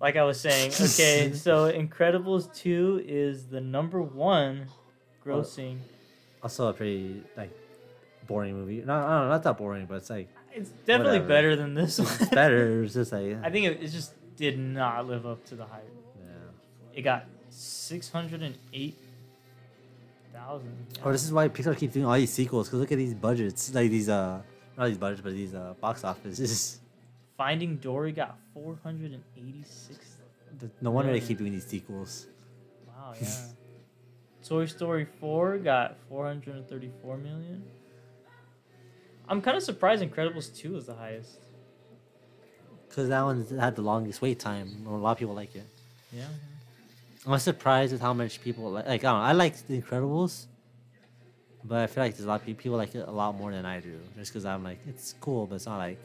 Like I was saying, okay, so Incredibles 2 is the number one oh. grossing. also, a pretty like boring movie. No, I don't know, not that boring, but it's like It's definitely Whatever. better than this one. it's better. It's just like I think it, it just did not live up to the hype. yeah. It got 608,000. Oh, this is why Pixar keeps doing all these sequels. Cause look at these budgets, like these uh, not these budgets, but these uh, box offices. Finding Dory got 486. no wonder they keep doing these sequels. Wow, yeah. Toy Story 4 got 434 million. I'm kind of surprised Incredibles 2 is the highest. Cause that one had the longest wait time. A lot of people like it. Yeah. I'm surprised with how much people like. Like I don't know. I like The Incredibles, but I feel like there's a lot of people, like it a lot more than I do. Just because I'm like, it's cool, but it's not like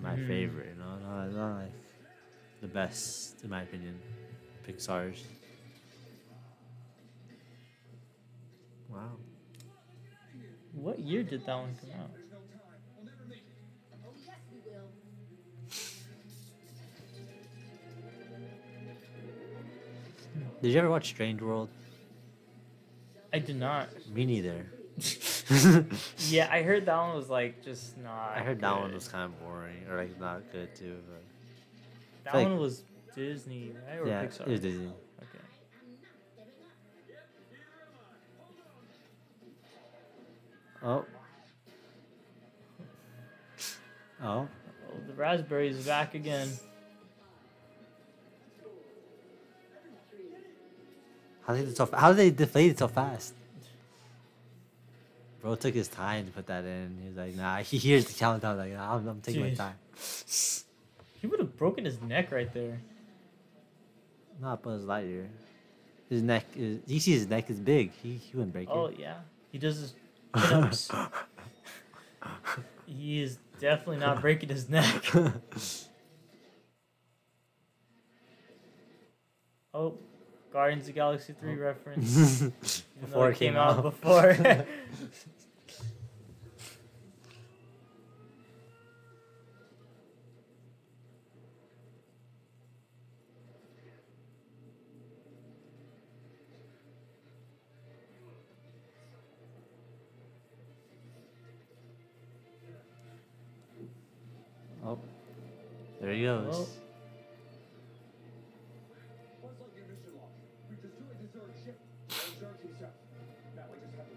my Mhm. favorite. You know, not, not like the best in my opinion. Pixar's. Wow. What year did that one come out? Oh yes, we will. Did you ever watch Strange World? I did not. Me neither. Yeah, I heard that one was like just not. I heard that one was kind of boring or like not good too. But That like- one was Disney, right? Or yeah, Pixar? it was Disney. Oh. Oh. Oh, the raspberry is back again. How did it so? How did they deflate it so fast? Bro took his time to put that in. He was like, "Nah." He hears the countdown. Like, nah, I'm, I'm taking my Jeez. time. He would have broken his neck right there. Not Buzz Lightyear. His neck is. You see, his neck is big. He he wouldn't break Oh it. Oh yeah, he does his he is definitely not breaking his neck. oh, Guardians of Galaxy 3 reference. before it came, out. Before. Have to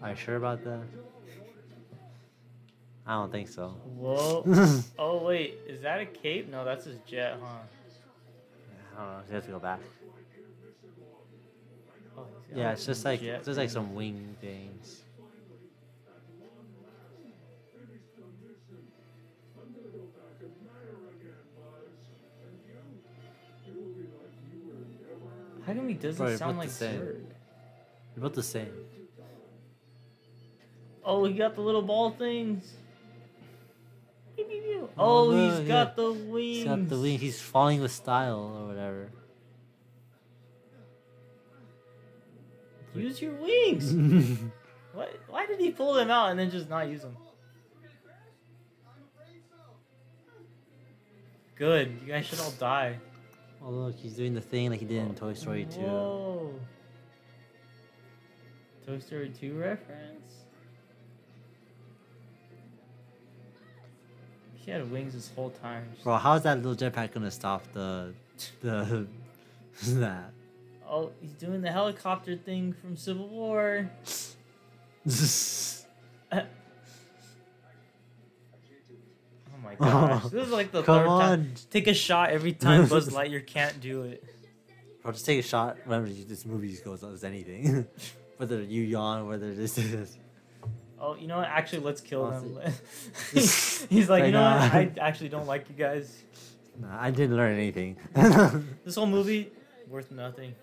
Are you sure about that? kill all in order to I don't think so. Whoa. Oh, wait. Is that a cape? No, that's his jet, huh? I don't know. He has to go back. Oh, Yeah, it's just like it's just like some wing things. Doesn't you're sound like. Zurg? They're both the same. Oh, he got the little ball things. Oh, Oh, he's yeah. got the wings. He's got the wing. He's falling with style or whatever. Use your wings. what? Why did he pull them out and then just not use them? Good. You guys should all die. Oh look, he's doing the thing like he did in Toy Story 2. Whoa. Toy Story 2 reference? He had wings this whole time. Bro, how's that little jetpack gonna stop the the that? Oh, he's doing the helicopter thing from Civil War. my gosh. this is like the Come third on. time. Take a shot every time Buzz Lightyear can't do it. Bro, just take a shot whenever you- this movie goes as anything. whether you yawn, or whether this is. Oh, you know what? Actually, let's kill I'll he's like, you know what? I actually don't like you guys. Nah, I didn't learn anything. This whole movie, worth nothing.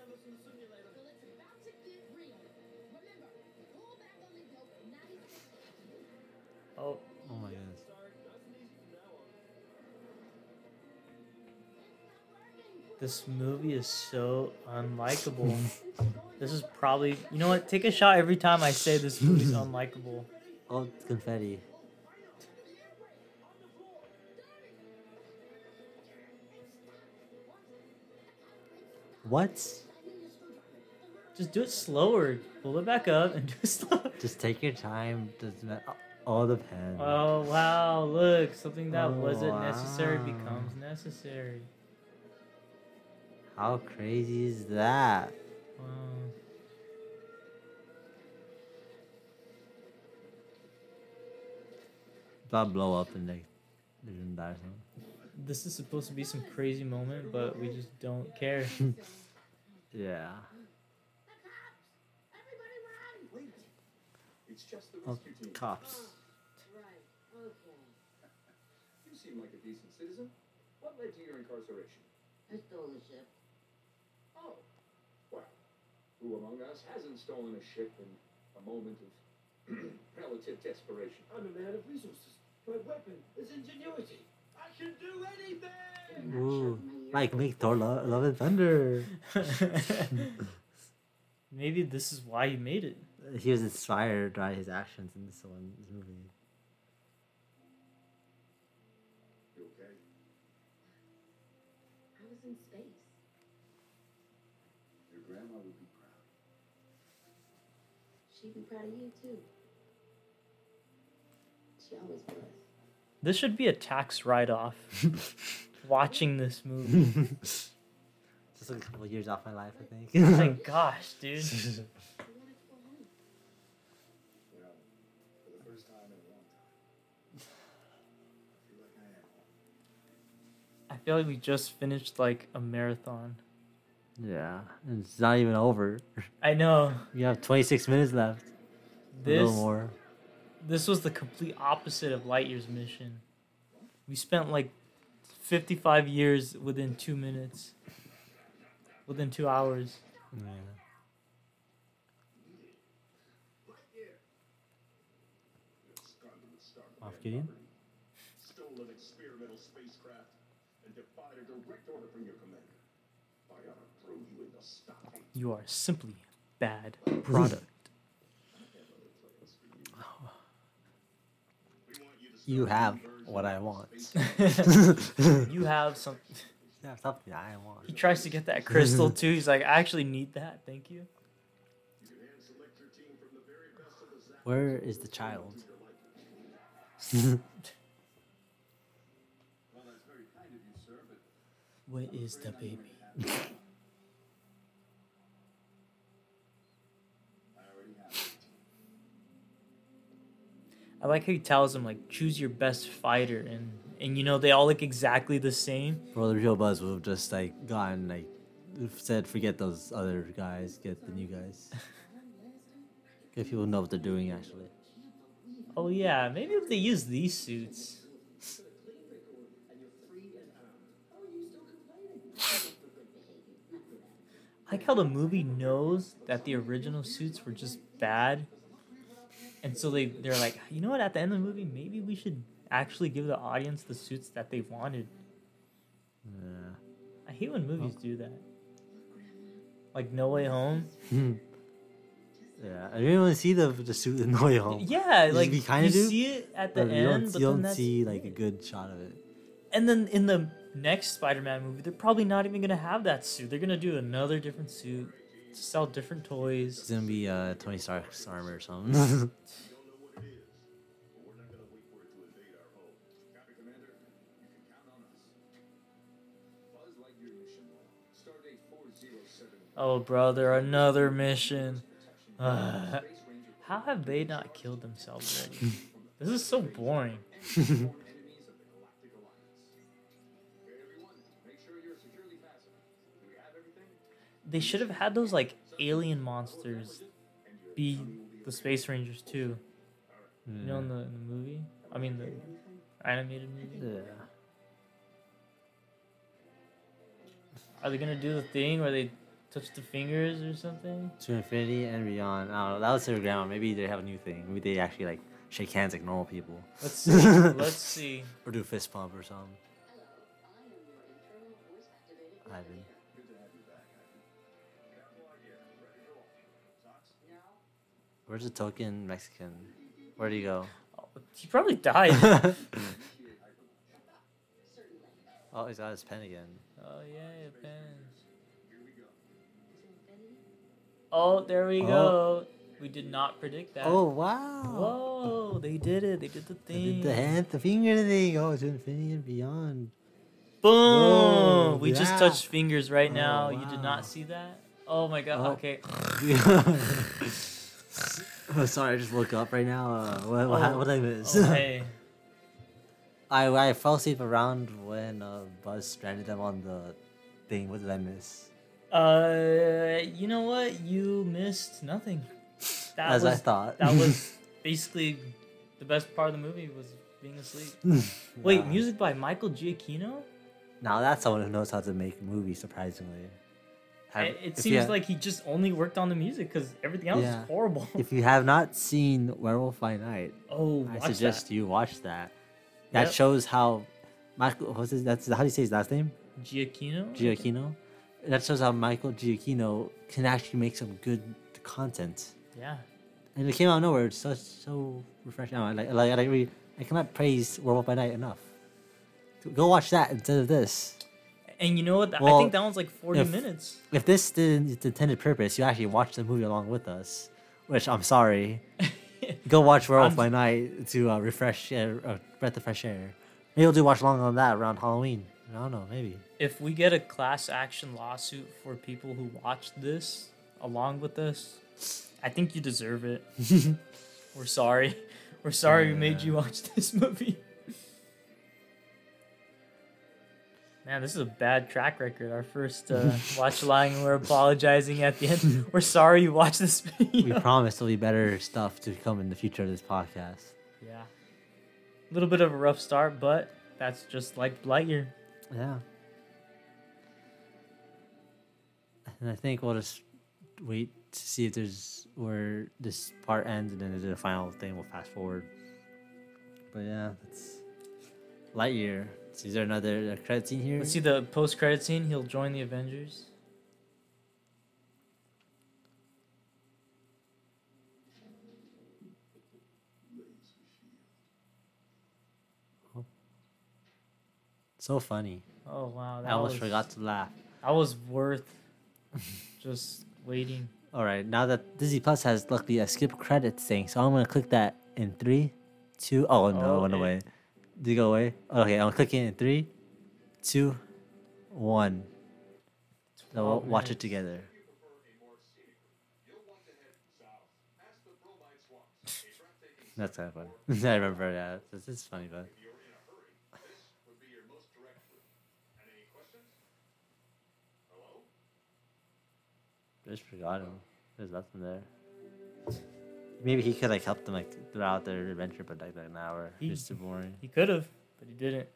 This movie is so unlikable. this is probably, you know what? Take a shot every time I say this movie's unlikable. Oh, it's confetti. What? Just do it slower. Pull it back up and do it slower. Just take your time. Doesn't matter. Oh, the pen. Oh wow! Look, something that Oh, wasn't necessary becomes necessary. How crazy is that? Wow. That blow up and like they didn't die or. This is supposed to be some crazy moment, but we just don't care. Yeah. The cops. Everybody run. Wait. It's just the Oh, rescue team. cops. Right. Okay. You seem like a decent citizen. What led to your incarceration? I stole the ship. Well, who among us hasn't stolen a ship in a moment of relative desperation? I'm a man of resources. My weapon is ingenuity. I can do anything! Ooh. Like make Thor lo- Love and Thunder. Maybe this is why he made it. He was inspired by his actions in this one this movie. She'd be proud of you too. She always was. This should be a tax write-off. Watching this movie. Just a couple of years off my life, I think. Oh my gosh, dude. She wanted to go home. You know, for the first time in a long time, I feel like I am home. I feel like we just finished like a marathon. Yeah, it's not even over. I know. We have 26 minutes left. a This little more. this was the complete opposite of Lightyear's mission. We spent like 55 years within 2 minutes. Within 2 hours. Yeah. Off Gideon? Stole an experimental spacecraft and defied a direct order from your commander. I ought to throw you in the You are simply bad product. You have what I want. you have some. Yeah, something I want. He tries to get that crystal too. He's like, I actually need that. Thank you. Where is the child? Well, that's very kind of you, sir, but Where is the baby? I already have it. I like how he tells him like, choose your best fighter, and and you know they all look exactly the same. Bro, the real Buzz would have just like gotten like said, forget those other guys, get the new guys. Get people know what they're doing actually. Oh yeah, maybe if they use these suits. I like how the movie knows that the original suits were just bad, and so they they're like, you know what? At the end of the movie, maybe we should actually give the audience the suits that they wanted. Yeah. I hate when movies do that. Like No Way Home. Hmm. Yeah, I didn't want to see the the suit in No Way Home. Yeah, You- like you you kinda do, see it at the end, you don't, but you don't see like a good shot of it. And then in the next Spider-Man movie, they're probably not even gonna have that suit. They're gonna do another different suit, sell different toys. It's gonna be uh, Tony Stark's armor or something. Don't know what it is, but we're not gonna wait for it to invade our home. Copy, Commander. You can count on us. Buzz Lightyear mission. Stardate 407. Oh brother, another mission. Uh, how have they not killed themselves already? this is so boring. They should have had those like alien monsters be the Space Rangers too. You know, in hmm. the, in the movie. I mean the animated movie. yeah. Are they gonna do the thing where they touch the fingers or something? To infinity and beyond. I don't know. That was their grandma. Maybe they have a new thing. Maybe they actually like shake hands like normal people. Let's see. Let's see. Or do a fist pump or something. Ivan. Where's the token Mexican? Where'd he go? He probably died. oh, he's got his pen again. Oh yeah, your pen. Oh, there we Oh. go. We did not predict that. Oh wow! Whoa, they did it. They did the They thing. did the hand, the finger thing. Oh, it's infinity and beyond. Boom! Whoa, we just touched fingers right Oh, now. You did not see that? Oh my god. Oh. Okay. oh, sorry, I just woke up right now. Uh, what, what, Oh, what did I miss? Oh, hey. I I fell asleep around when uh, Buzz stranded them on the thing. What did I miss? Uh, you know what? You missed nothing. That As was, I thought. That was basically the best part of the movie was being asleep. Wait, music by Michael Giacchino? Now that's someone who knows how to make movies. Surprisingly, Have- I- it seems you, like he just only worked on the music because everything else Yeah. is horrible. if you have not seen Werewolf by Night, oh, I suggest that. you watch that. That Yep. shows how Michael. What's his? That's how do you say his last name? Giacchino. Giacchino. That shows how Michael Giacchino can actually make some good content. Yeah. And it came out of nowhere. It's so so refreshing. I like like I really, I cannot praise Werewolf by Night enough. Go watch that instead of this. And you know what? I think that one's like 40 if- minutes. If this did its intended purpose, you actually watch the movie along with us. Which I'm sorry. Go watch Werewolf by Night to uh, refresh, uh, uh, breath of fresh air. Maybe we'll do watch along on that around Halloween. I don't know. Maybe. if we get a class action lawsuit for people who watched this along with us, I think you deserve it. We're sorry. We're sorry we made you watch this movie. Man, this is a bad track record. Our first uh, watch along, we're apologizing at the end. We're sorry you watched this We promise there'll be better stuff to come in the future of this podcast. yeah. A little bit of a rough start, but that's just like Lightyear. Yeah. And I think we'll just wait to see if there's where this part ends and then there's a final thing. We'll fast forward. But yeah, that's Lightyear. Is there another uh, credit scene here? Let's see the post credit scene. He'll join the Avengers. Oh. So funny. Oh wow! I almost was, forgot to laugh. That was worth just waiting. All right, now that Disney Plus has luckily a skip credits thing, so I'm gonna click that in three, two. Oh no, oh, it went away. Did you go away? Okay, I'm clicking in three, two, one. So we'll 12 watch it together. If you prefer a more scenic route, you'll want to head south past the Bromide Swamps, a breathtaking That's kind of fun. I remember that. This is funny, but If you're in a hurry, this would be your most direct route. Any questions? Hello? I just forgot him. There's nothing there. Maybe he could like help them like throughout their adventure, but like an hour, He- just too boring. He could have, but he didn't.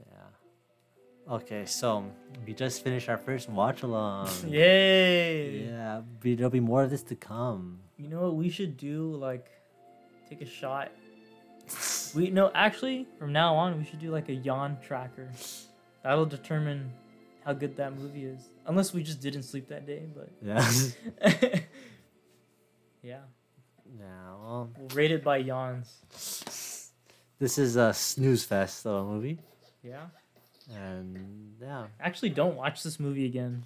Yeah. Okay, so we just finished our first watch along. Yay! Yeah, there'll be more of this to come. You know what we should do? Like, take a shot. We no, actually, from now on, we should do like a yawn tracker. That'll determine how good that movie is. Unless we just didn't sleep that day, but Yeah. yeah, yeah. Well, we'll rate it by yawns. this is a snooze fest though a movie, Yeah. and yeah. Actually, don't watch this movie again.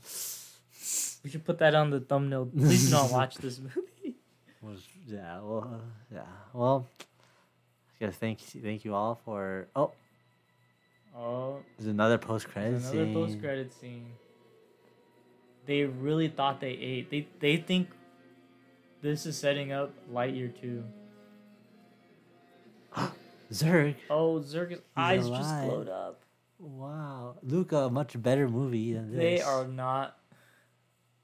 We should put that on the thumbnail. Please do not watch this movie. Was yeah. Well, uh, yeah. Well, I gotta thank thank you all for. Oh, Oh, there's another post credit scene. another post credit scene. They really thought they ate. They they think this is setting up Lightyear 2. Zurg. Oh, Zurg's eyes just alive. glowed up. Wow, Luca, a much better movie than this. They are not.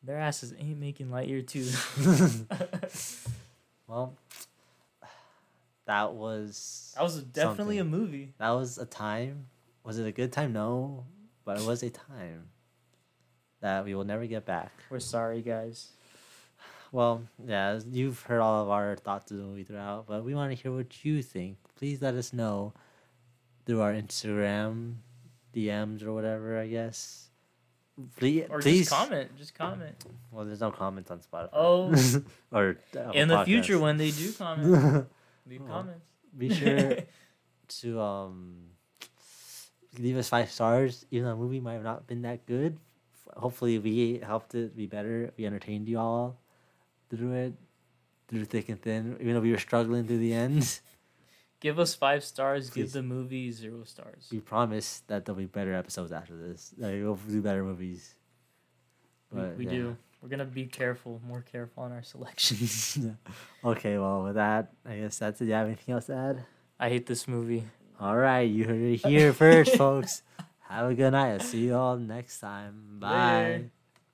Their asses ain't making Lightyear 2. well, that was that was definitely a movie. that was a time. Was it a good time? No, but it was a time that we will never get back. We're sorry, guys. Well, yeah, you've heard all of our thoughts of the movie throughout, but we want to hear what you think. Please let us know through our Instagram DMs or whatever. I guess. Please, Or please. just comment. Just comment. Well, there's no comments on Spotify. Oh. or Apple In the future, when they do comment, leave comments. be sure to um leave us five stars even though the movie might have not been that good hopefully we helped it be better we entertained you all through it through thick and thin even though we were struggling through the end Give us five stars. Please. Give the movie zero stars. we promise that there'll be better episodes after this like we'll do better movies We, But, we yeah. do. We're gonna be careful, more careful on our selections. okay well with that i guess that's it Do you have anything else to add I hate this movie. all right you heard it here first folks have a good night i'll see you all next time bye Later.